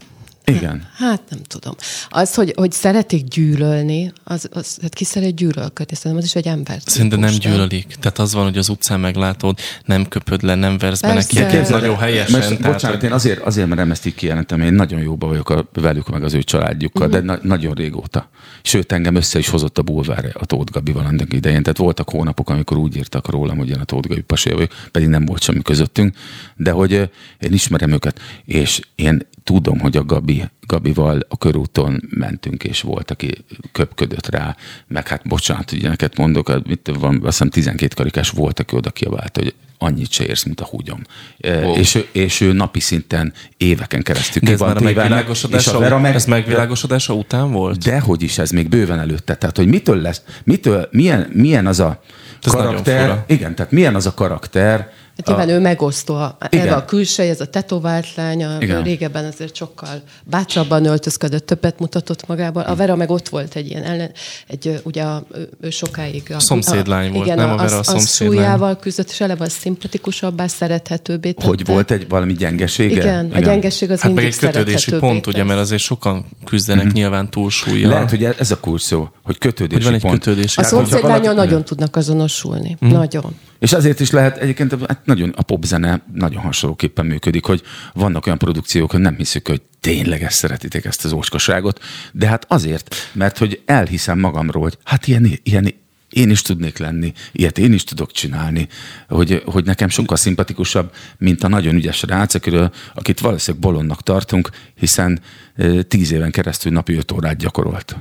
Igen. Hát nem tudom. Az, hogy, hogy szeretik gyűlölni, az, az, hát ki szeret gyűlölködni? Szerintem az is egy ember. Szerintem nem gyűlölik. Tehát az van, hogy az utcán meglátod, nem köpöd le, nem versz be Persze. neki. Képzeld Nagyon helyesen. Most, tehát, bocsánat, hogy- én azért, azért merem ezt így kijelentem, én nagyon jóba vagyok a, velük, meg az ő családjukkal, uh-huh. de na, nagyon régóta. Sőt, engem össze is hozott a bulvár a Tóth Gabival annak idején. Tehát voltak hónapok, amikor úgy írtak rólam, hogy én a Tóth Gabi pasia vagyok, pedig nem volt semmi közöttünk, de hogy én ismerem őket, és én tudom, hogy a Gabi, Gabival a körúton mentünk, és volt, aki köpködött rá, meg hát bocsánat, ugye neked mondok, hát mit van, azt hiszem 12 karikás volt, aki oda kiabált, hogy annyit se érsz, mint a húgyom. Wow. És, ő- és ő napi szinten éveken keresztül De ez már a és megvilágosodása, a Vera meg, ez megvilágosodása után volt? Dehogy is, ez még bőven előtte. Tehát, hogy mitől lesz, mitől, milyen, milyen az a Ez karakter, igen, tehát milyen az a karakter, Hát nyilván ő megosztó. A, Igen. erre a külsej, ez a tetovált lány, a Igen. régebben azért sokkal bátrabban öltözködött, többet mutatott magából. A Vera meg ott volt egy ilyen ellen, egy, ugye a, ő, sokáig... A, Szomszédlány volt, nem a Vera, a az, szomszédlány. súlyával küzdött, és eleve az szimpatikusabbá, szerethetőbbé tette. hogy volt egy valami gyengesége? Igen, a gyengeség az Hát meg mindig egy kötődési pont, ugye, tesz. mert azért sokan küzdenek nyilván túlsúlya. Lehet, hogy ez a kulcs szó, hogy kötődési hogy van egy pont. kötődési A hogyha szomszédlányon nagyon tudnak azonosulni. Mhm. Nagyon. És azért is lehet, egyébként hát nagyon, a popzene nagyon hasonlóképpen működik, hogy vannak olyan produkciók, hogy nem hiszük, hogy tényleg ezt szeretitek, ezt az ócskaságot, de hát azért, mert hogy elhiszem magamról, hogy hát ilyen, ilyen én is tudnék lenni, ilyet én is tudok csinálni, hogy, hogy nekem sokkal szimpatikusabb, mint a nagyon ügyes rác, akiről, akit valószínűleg bolondnak tartunk, hiszen tíz éven keresztül napi öt órát gyakorolt.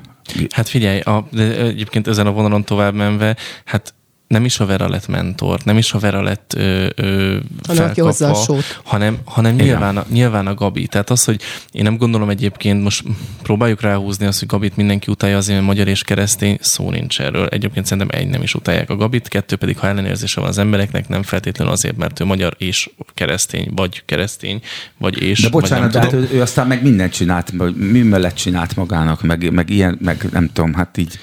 Hát figyelj, a, de egyébként ezen a vonalon tovább menve, hát nem is a Vera lett mentor, nem is a Vera lett ö, ö, felkapva, hanem, hanem nyilván, a, nyilván a Gabi. Tehát az, hogy én nem gondolom egyébként, most próbáljuk ráhúzni azt, hogy Gabit mindenki utálja azért, mert magyar és keresztény, szó nincs erről. Egyébként szerintem egy nem is utálják a Gabit, kettő pedig, ha ellenérzése van az embereknek, nem feltétlenül azért, mert ő magyar és keresztény, vagy keresztény, vagy és, De bocsánat, de hát ő, ő aztán meg mindent csinált, mi mellett csinált magának, meg, meg ilyen, meg nem tudom, hát így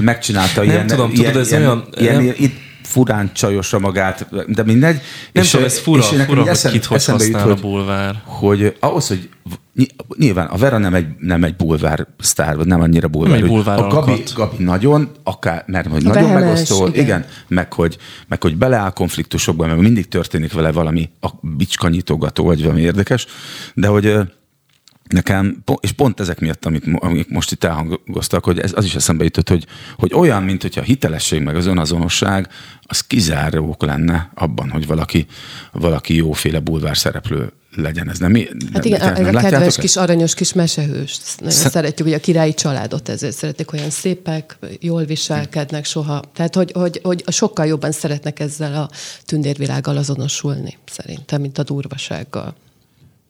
megcsinálta Nem ilyen, tudom, ilyen, tudod, ez ilyen, olyan- ilyen, nem- ilyen, itt furán csajosra magát, de mindegy. Nem tudom, ez fura, nekem fura hogy eszem- kit hogy eszembe jut, használ a hogy- bulvár. hogy ahhoz, hogy ny- nyilván a Vera nem egy, nem egy bulvár sztár, vagy nem annyira bulvár. Nem egy hogy bulvár a Gabi. Gabi nagyon, akár, mert hogy nagyon vehemens, megosztó, igen. igen. meg hogy, meg hogy beleáll konfliktusokba, meg mindig történik vele valami a bicskanyitogató, vagy valami érdekes, de hogy Nekem, és pont ezek miatt, amit, amik most itt elhangoztak, hogy ez, az is eszembe jutott, hogy, hogy olyan, mint hogyha a hitelesség meg az önazonosság, az kizárók lenne abban, hogy valaki, valaki jóféle bulvár szereplő legyen. Ez nem, Hát igen, nem, ez a kedves kis aranyos kis mesehős. Nagyon Szer- szeretjük, hogy a királyi családot ezért szeretik, olyan szépek, jól viselkednek soha. Tehát, hogy, hogy, hogy sokkal jobban szeretnek ezzel a tündérvilággal azonosulni, szerintem, mint a durvasággal.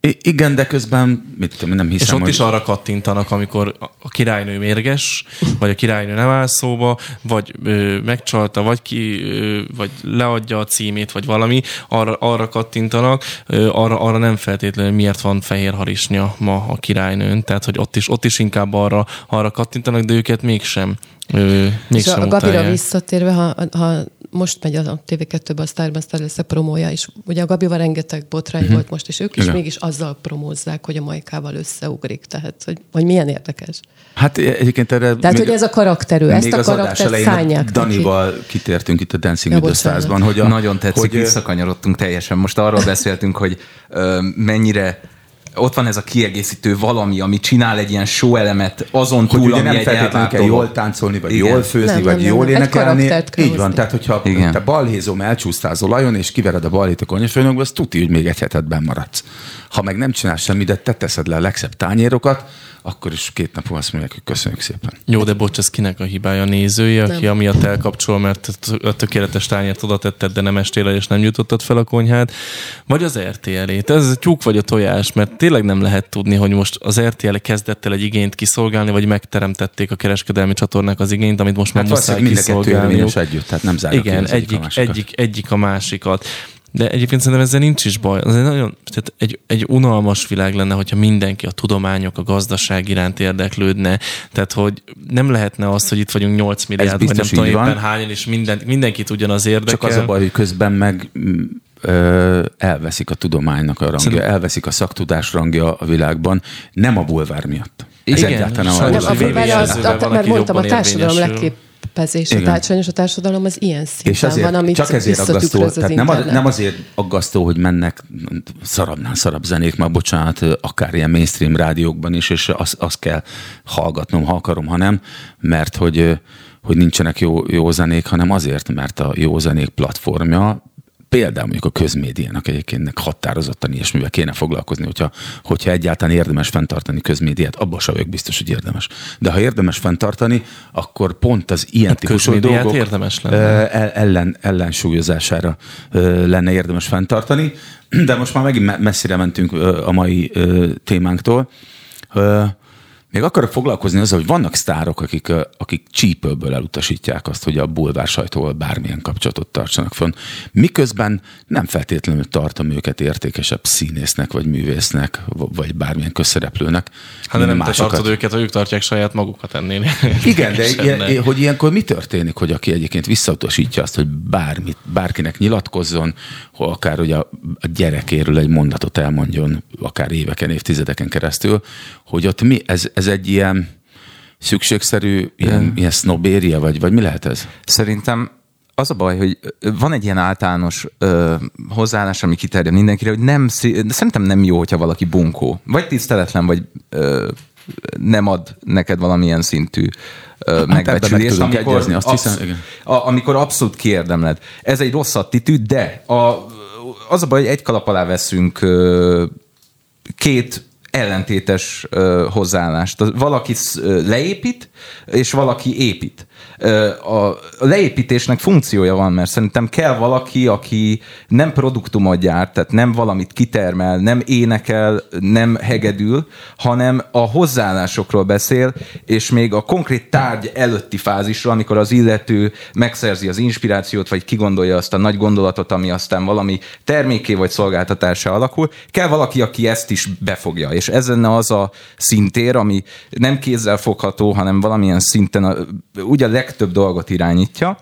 I- igen, de közben, mit tudom, én, nem hiszem, És ott hogy... is arra kattintanak, amikor a- királynő mérges, vagy a királynő nem áll szóba, vagy ö, megcsalta, vagy ki, ö, vagy leadja a címét, vagy valami, arra, arra kattintanak, ö, arra, arra nem feltétlenül miért van fehér harisnya ma a királynőn, tehát hogy ott is, ott is inkább arra, arra kattintanak, de őket mégsem. Ö, És mégsem a Gabira utálják. visszatérve, ha, ha most megy a TV2-ben a Starban Star lesz a promója, és ugye a Gabival rengeteg botrány uh-huh. volt most, és ők is Igen. mégis azzal promózzák, hogy a Majkával összeugrik. Tehát, hogy, hogy milyen érdekes. Hát egyébként erre... Tehát, hogy ez a karakterű, ezt még a a szánják neki. Danival kitértünk itt a Dancing Ja, with the. Stars-ban, hogy a, Nagyon tetszik, hogy, visszakanyarodtunk teljesen. Most arról beszéltünk, hogy ö, mennyire ott van ez a kiegészítő valami, ami csinál egy ilyen show elemet azon hogy túl, ugye ami nem feltétlenül kell jól táncolni, vagy Igen. jól főzni, Nem, vagy nem, jól nem. Énekelni. Így van, tehát hogyha Igen. te balhézom, elcsúsztál az olajon, és kivered a balhét a konyhafőnökbe, az tuti, hogy még egy hetet benn maradsz. Ha meg nem csinálsz semmit, de te teszed le a legszebb tányérokat, akkor is két nap múlva azt mondják, hogy köszönjük szépen. Jó, de bocs, ez kinek a hibája? A nézője, aki Nem. amiatt elkapcsol, mert a tökéletes tányért oda tetted, de nem estél el, és nem jutottad fel a konyhát. Vagy az RTL-ét. Ez a tyúk vagy a tojás, mert tényleg nem lehet tudni, hogy most az RTL kezdett el egy igényt kiszolgálni, vagy megteremtették a kereskedelmi csatornák az igényt, amit most már Hát muszáj valószínűleg mind a kettő kiszolgálniuk. érvényes együtt, tehát nem zárja ki Igen, az egyik, egyik, egyik a másikat. De egyébként szerintem ezzel nincs is baj. Az egy, nagyon, tehát egy, egy unalmas világ lenne, hogyha mindenki a tudományok, a gazdaság iránt érdeklődne. Tehát, hogy nem lehetne az, hogy itt vagyunk 8 milliárd, vagy nem biztos tudom éppen hányan, és minden, mindenkit ugyanaz érdekel. Csak az a baj, hogy közben meg mm, ö, elveszik a tudománynak a rangja, Szerintem- elveszik a szaktudás rangja a világban, nem a bulvár miatt. Ez Igen, egyáltalán nem a bulvár mert, mert mondtam, a társadalom érvényesül. leképezés, a Igen. társadalom, a társadalom az ilyen szinten És azért, van, amit csak ezért aggasztó, az tehát nem, a, internet. nem azért aggasztó, hogy mennek szarabbnál szarabb zenék, már bocsánat, akár ilyen mainstream rádiókban is, és azt, azt kell hallgatnom, ha akarom, ha nem, mert hogy, hogy nincsenek jó, jó zenék, hanem azért, mert a jó zenék platformja például mondjuk a közmédiának egyébként határozottan ilyesmivel kéne foglalkozni, hogyha, hogyha egyáltalán érdemes fenntartani közmédiát, abban sem vagyok biztos, hogy érdemes. De ha érdemes fenntartani, akkor pont az ilyen Hát típusú dolgok érdemes lenne. ellen, ellensúlyozására lenne érdemes fenntartani. De most már megint me- messzire mentünk a mai témánktól. Még akarok foglalkozni azzal, hogy vannak sztárok, akik, akik csípőből elutasítják azt, hogy a bulvár sajtóval bármilyen kapcsolatot tartsanak fönn. Miközben nem feltétlenül tartom őket értékesebb színésznek, vagy művésznek, vagy bármilyen közszereplőnek. Hát de nem te másokat. tartod őket, hogy ők tartják saját magukat ennél. Igen, de ilyen, hogy ilyenkor mi történik, hogy aki egyébként visszautasítja azt, hogy bármit, bárkinek nyilatkozzon, akár hogy a, a gyerekéről egy mondatot elmondjon, akár éveken, évtizedeken keresztül, hogy ott mi, ez, ez egy ilyen szükségszerű, ilyen, ilyen sznobéria, vagy, vagy mi lehet ez? Szerintem az a baj, hogy van egy ilyen általános ö, hozzáállás, ami kiterjed mindenkire, hogy nem, szerintem nem jó, hogyha valaki bunkó. Vagy tiszteletlen, vagy ö, nem ad neked valamilyen szintű meg megbecsülést, tudunk amikor, egyezni, azt hiszem, igen. a, amikor abszolút kiérdemled. Ez egy rossz attitűd, de a, az a baj, hogy egy kalap alá veszünk ö, két ellentétes hozzáállást. Valaki leépít, és valaki épít. A leépítésnek funkciója van, mert szerintem kell valaki, aki nem produktumot gyárt, tehát nem valamit kitermel, nem énekel, nem hegedül, hanem a hozzáállásokról beszél, és még a konkrét tárgy előtti fázisról, amikor az illető megszerzi az inspirációt, vagy kigondolja azt a nagy gondolatot, ami aztán valami terméké vagy szolgáltatása alakul, kell valaki, aki ezt is befogja. És ez lenne az a szintér, ami nem kézzel fogható, hanem valamilyen szinten a, ugye a legtöbb dolgot irányítja,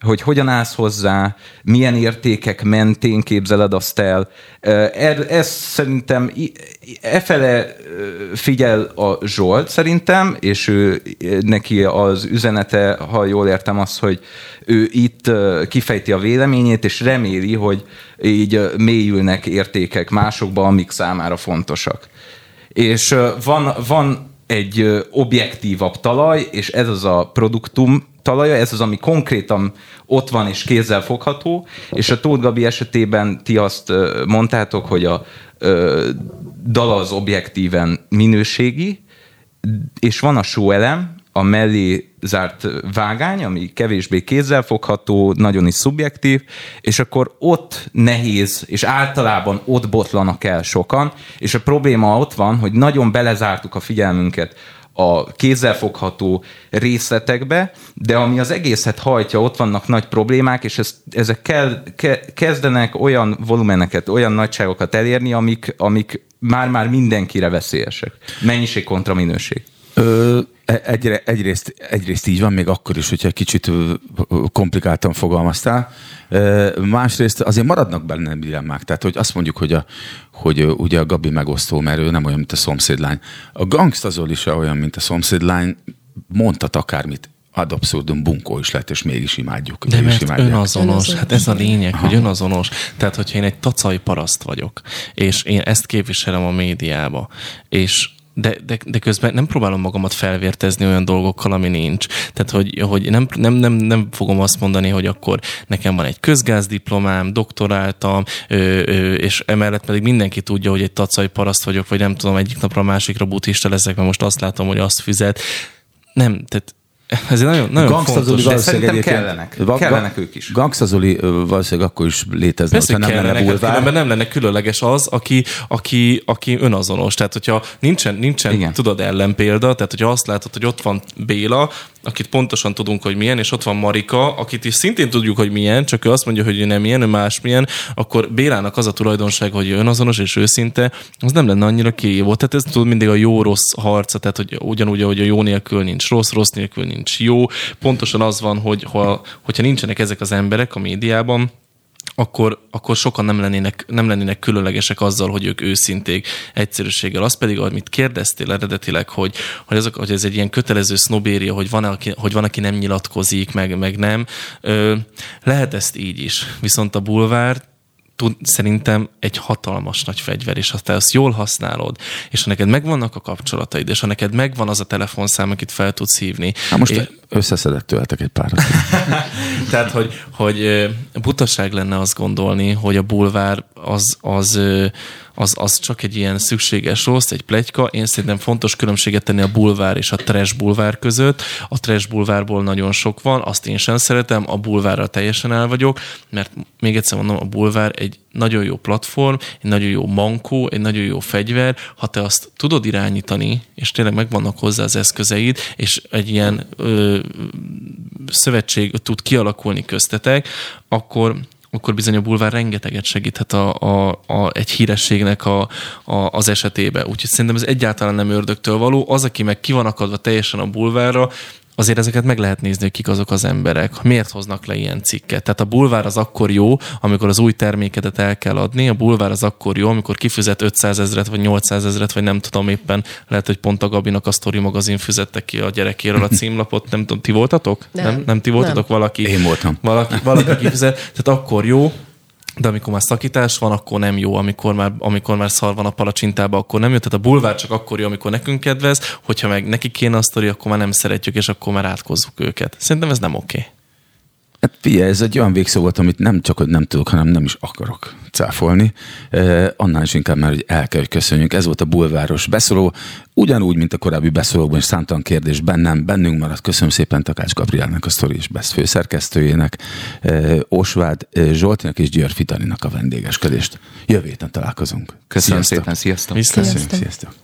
hogy hogyan állsz hozzá, milyen értékek mentén képzeled azt el. Er- Ez szerintem efele figyel a Zsolt szerintem, és ő, neki az üzenete, ha jól értem, az, hogy ő itt kifejti a véleményét, és reméli, hogy így mélyülnek értékek másokba, amik számára fontosak. És van, van egy objektívabb talaj, és ez az a produktum talaja, ez az, ami konkrétan ott van és kézzel fogható, és a Tóth Gabi esetében ti azt mondtátok, hogy a dal az objektíven minőségi, és van a show elem, a mellé zárt vágány, ami kevésbé kézzelfogható, nagyon is szubjektív, és akkor ott nehéz, és általában ott botlanak el sokan, és a probléma ott van, hogy nagyon belezártuk a figyelmünket a kézzelfogható részletekbe, de ami az egészet hajtja, ott vannak nagy problémák, és ez, ezek kell, ke, kezdenek olyan volumeneket, olyan nagyságokat elérni, amik, amik már-már mindenkire veszélyesek. Mennyiség kontra minőség. Ö, egyre, egyrészt, egyrészt így van, még akkor is, hogyha kicsit komplikáltan fogalmaztál. Ö, Másrészt azért maradnak benne dilemmák. Tehát, hogy azt mondjuk, hogy, a, hogy ugye a Gabi megosztó, mert ő nem olyan, mint a szomszédlány. A Gangsta Zoli se olyan, mint a szomszédlány, mondhat akármit. Ad abszurdum bunkó is lett, és mégis imádjuk. De mégis mert imádják. önazonos, hát ez a lényeg, hogy önazonos. Tehát, hogyha én egy tacai paraszt vagyok, és én ezt képviselem a médiába, és de, de, de közben nem próbálom magamat felvértezni olyan dolgokkal, ami nincs. Tehát, hogy, hogy nem, nem, nem, nem fogom azt mondani, hogy akkor nekem van egy közgázdiplomám, doktoráltam, ö, ö, és emellett pedig mindenki tudja, hogy egy tacai paraszt vagyok, vagy nem tudom, egyik napra a másikra buddhista leszek, mert most azt látom, hogy azt fizet. Nem, tehát ez egy nagyon, nagyon Gangsta fontos. Zoli De szerintem kellenek. Va- Kellenek ők is. Gangsta Zoli valószínűleg akkor is létezne, Persze, hogyha nem lenne hát bulvár. különben nem lenne különleges az, aki, aki, aki önazonos. Tehát, hogyha nincsen, nincsen Igen. tudod ellenpélda, tehát, hogyha azt látod, hogy ott van Béla, akit pontosan tudunk, hogy milyen, és ott van Marika, akit is szintén tudjuk, hogy milyen, csak ő azt mondja, hogy ő nem ilyen, ő másmilyen, akkor Bélának az a tulajdonság, hogy önazonos és őszinte, az nem lenne annyira kiívó. Tehát ez tudod mindig a jó-rossz harca, tehát hogy ugyanúgy, hogy a jó nélkül nincs rossz, rossz nélkül nincs jó. Pontosan az van, hogy ha, hogyha nincsenek ezek az emberek a médiában, akkor, akkor sokan nem lennének, nem lennének különlegesek azzal, hogy ők őszinték egyszerűséggel. Az pedig, amit kérdeztél eredetileg, hogy, hogy, azok, hogy ez egy ilyen kötelező sznobéria, hogy van, aki, hogy van, aki nem nyilatkozik, meg, meg nem. Ö, lehet ezt így is. Viszont a bulvár tud, szerintem egy hatalmas nagy fegyver, és ha te azt jól használod, és ha neked megvannak a kapcsolataid, és ha neked megvan az a telefonszám, akit fel tudsz hívni. Hát most és, összeszedett tőletek egy párat. Tehát, hogy, hogy butaság lenne azt gondolni, hogy a bulvár az, az, az, az csak egy ilyen szükséges rossz, egy plegyka. Én szerintem fontos különbséget tenni a bulvár és a trash bulvár között. A trash bulvárból nagyon sok van, azt én sem szeretem, a bulvárra teljesen el vagyok, mert még egyszer mondom, a bulvár egy nagyon jó platform, egy nagyon jó mankó, egy nagyon jó fegyver, ha te azt tudod irányítani, és tényleg megvannak hozzá az eszközeid, és egy ilyen szövetség tud kialakulni köztetek, akkor akkor bizony a bulvár rengeteget segíthet a, a, a, egy hírességnek a, a, az esetébe. Úgyhogy szerintem ez egyáltalán nem ördögtől való. Az, aki meg ki van akadva teljesen a bulvárra, azért ezeket meg lehet nézni, hogy kik azok az emberek. Miért hoznak le ilyen cikket? Tehát a bulvár az akkor jó, amikor az új termékedet el kell adni, a bulvár az akkor jó, amikor kifizet 500 ezeret, vagy 800 ezeret, vagy nem tudom éppen, lehet, hogy pont a Gabinak a Story magazin fizette ki a gyerekéről a címlapot, nem tudom, ti voltatok? Nem. Nem, nem ti voltatok? Nem. Valaki, Én voltam. Valaki, valaki kifizet, tehát akkor jó, de amikor már szakítás van, akkor nem jó, amikor már, amikor már szar van a palacsintába, akkor nem jó. Tehát a bulvár csak akkor jó, amikor nekünk kedvez, hogyha meg neki kéne a sztori, akkor már nem szeretjük, és akkor már átkozzuk őket. Szerintem ez nem oké. Okay. Hát figyelj, ez egy olyan végszó volt, amit nem csak, hogy nem tudok, hanem nem is akarok cáfolni. Eh, annál is inkább már, hogy el kell, hogy köszönjük. Ez volt a bulváros beszóló. Ugyanúgy, mint a korábbi beszólókban is számtalan kérdés bennem, bennünk maradt. Köszönöm szépen Takács Gabrielnek, a Story és Best főszerkesztőjének, eh, Osvád eh, Zsoltinak és György Fitalinak a vendégeskedést. Jövő héten találkozunk. Köszönöm Sziasztok. szépen, sziasztok! Viszlát. Sziasztok. sziasztok.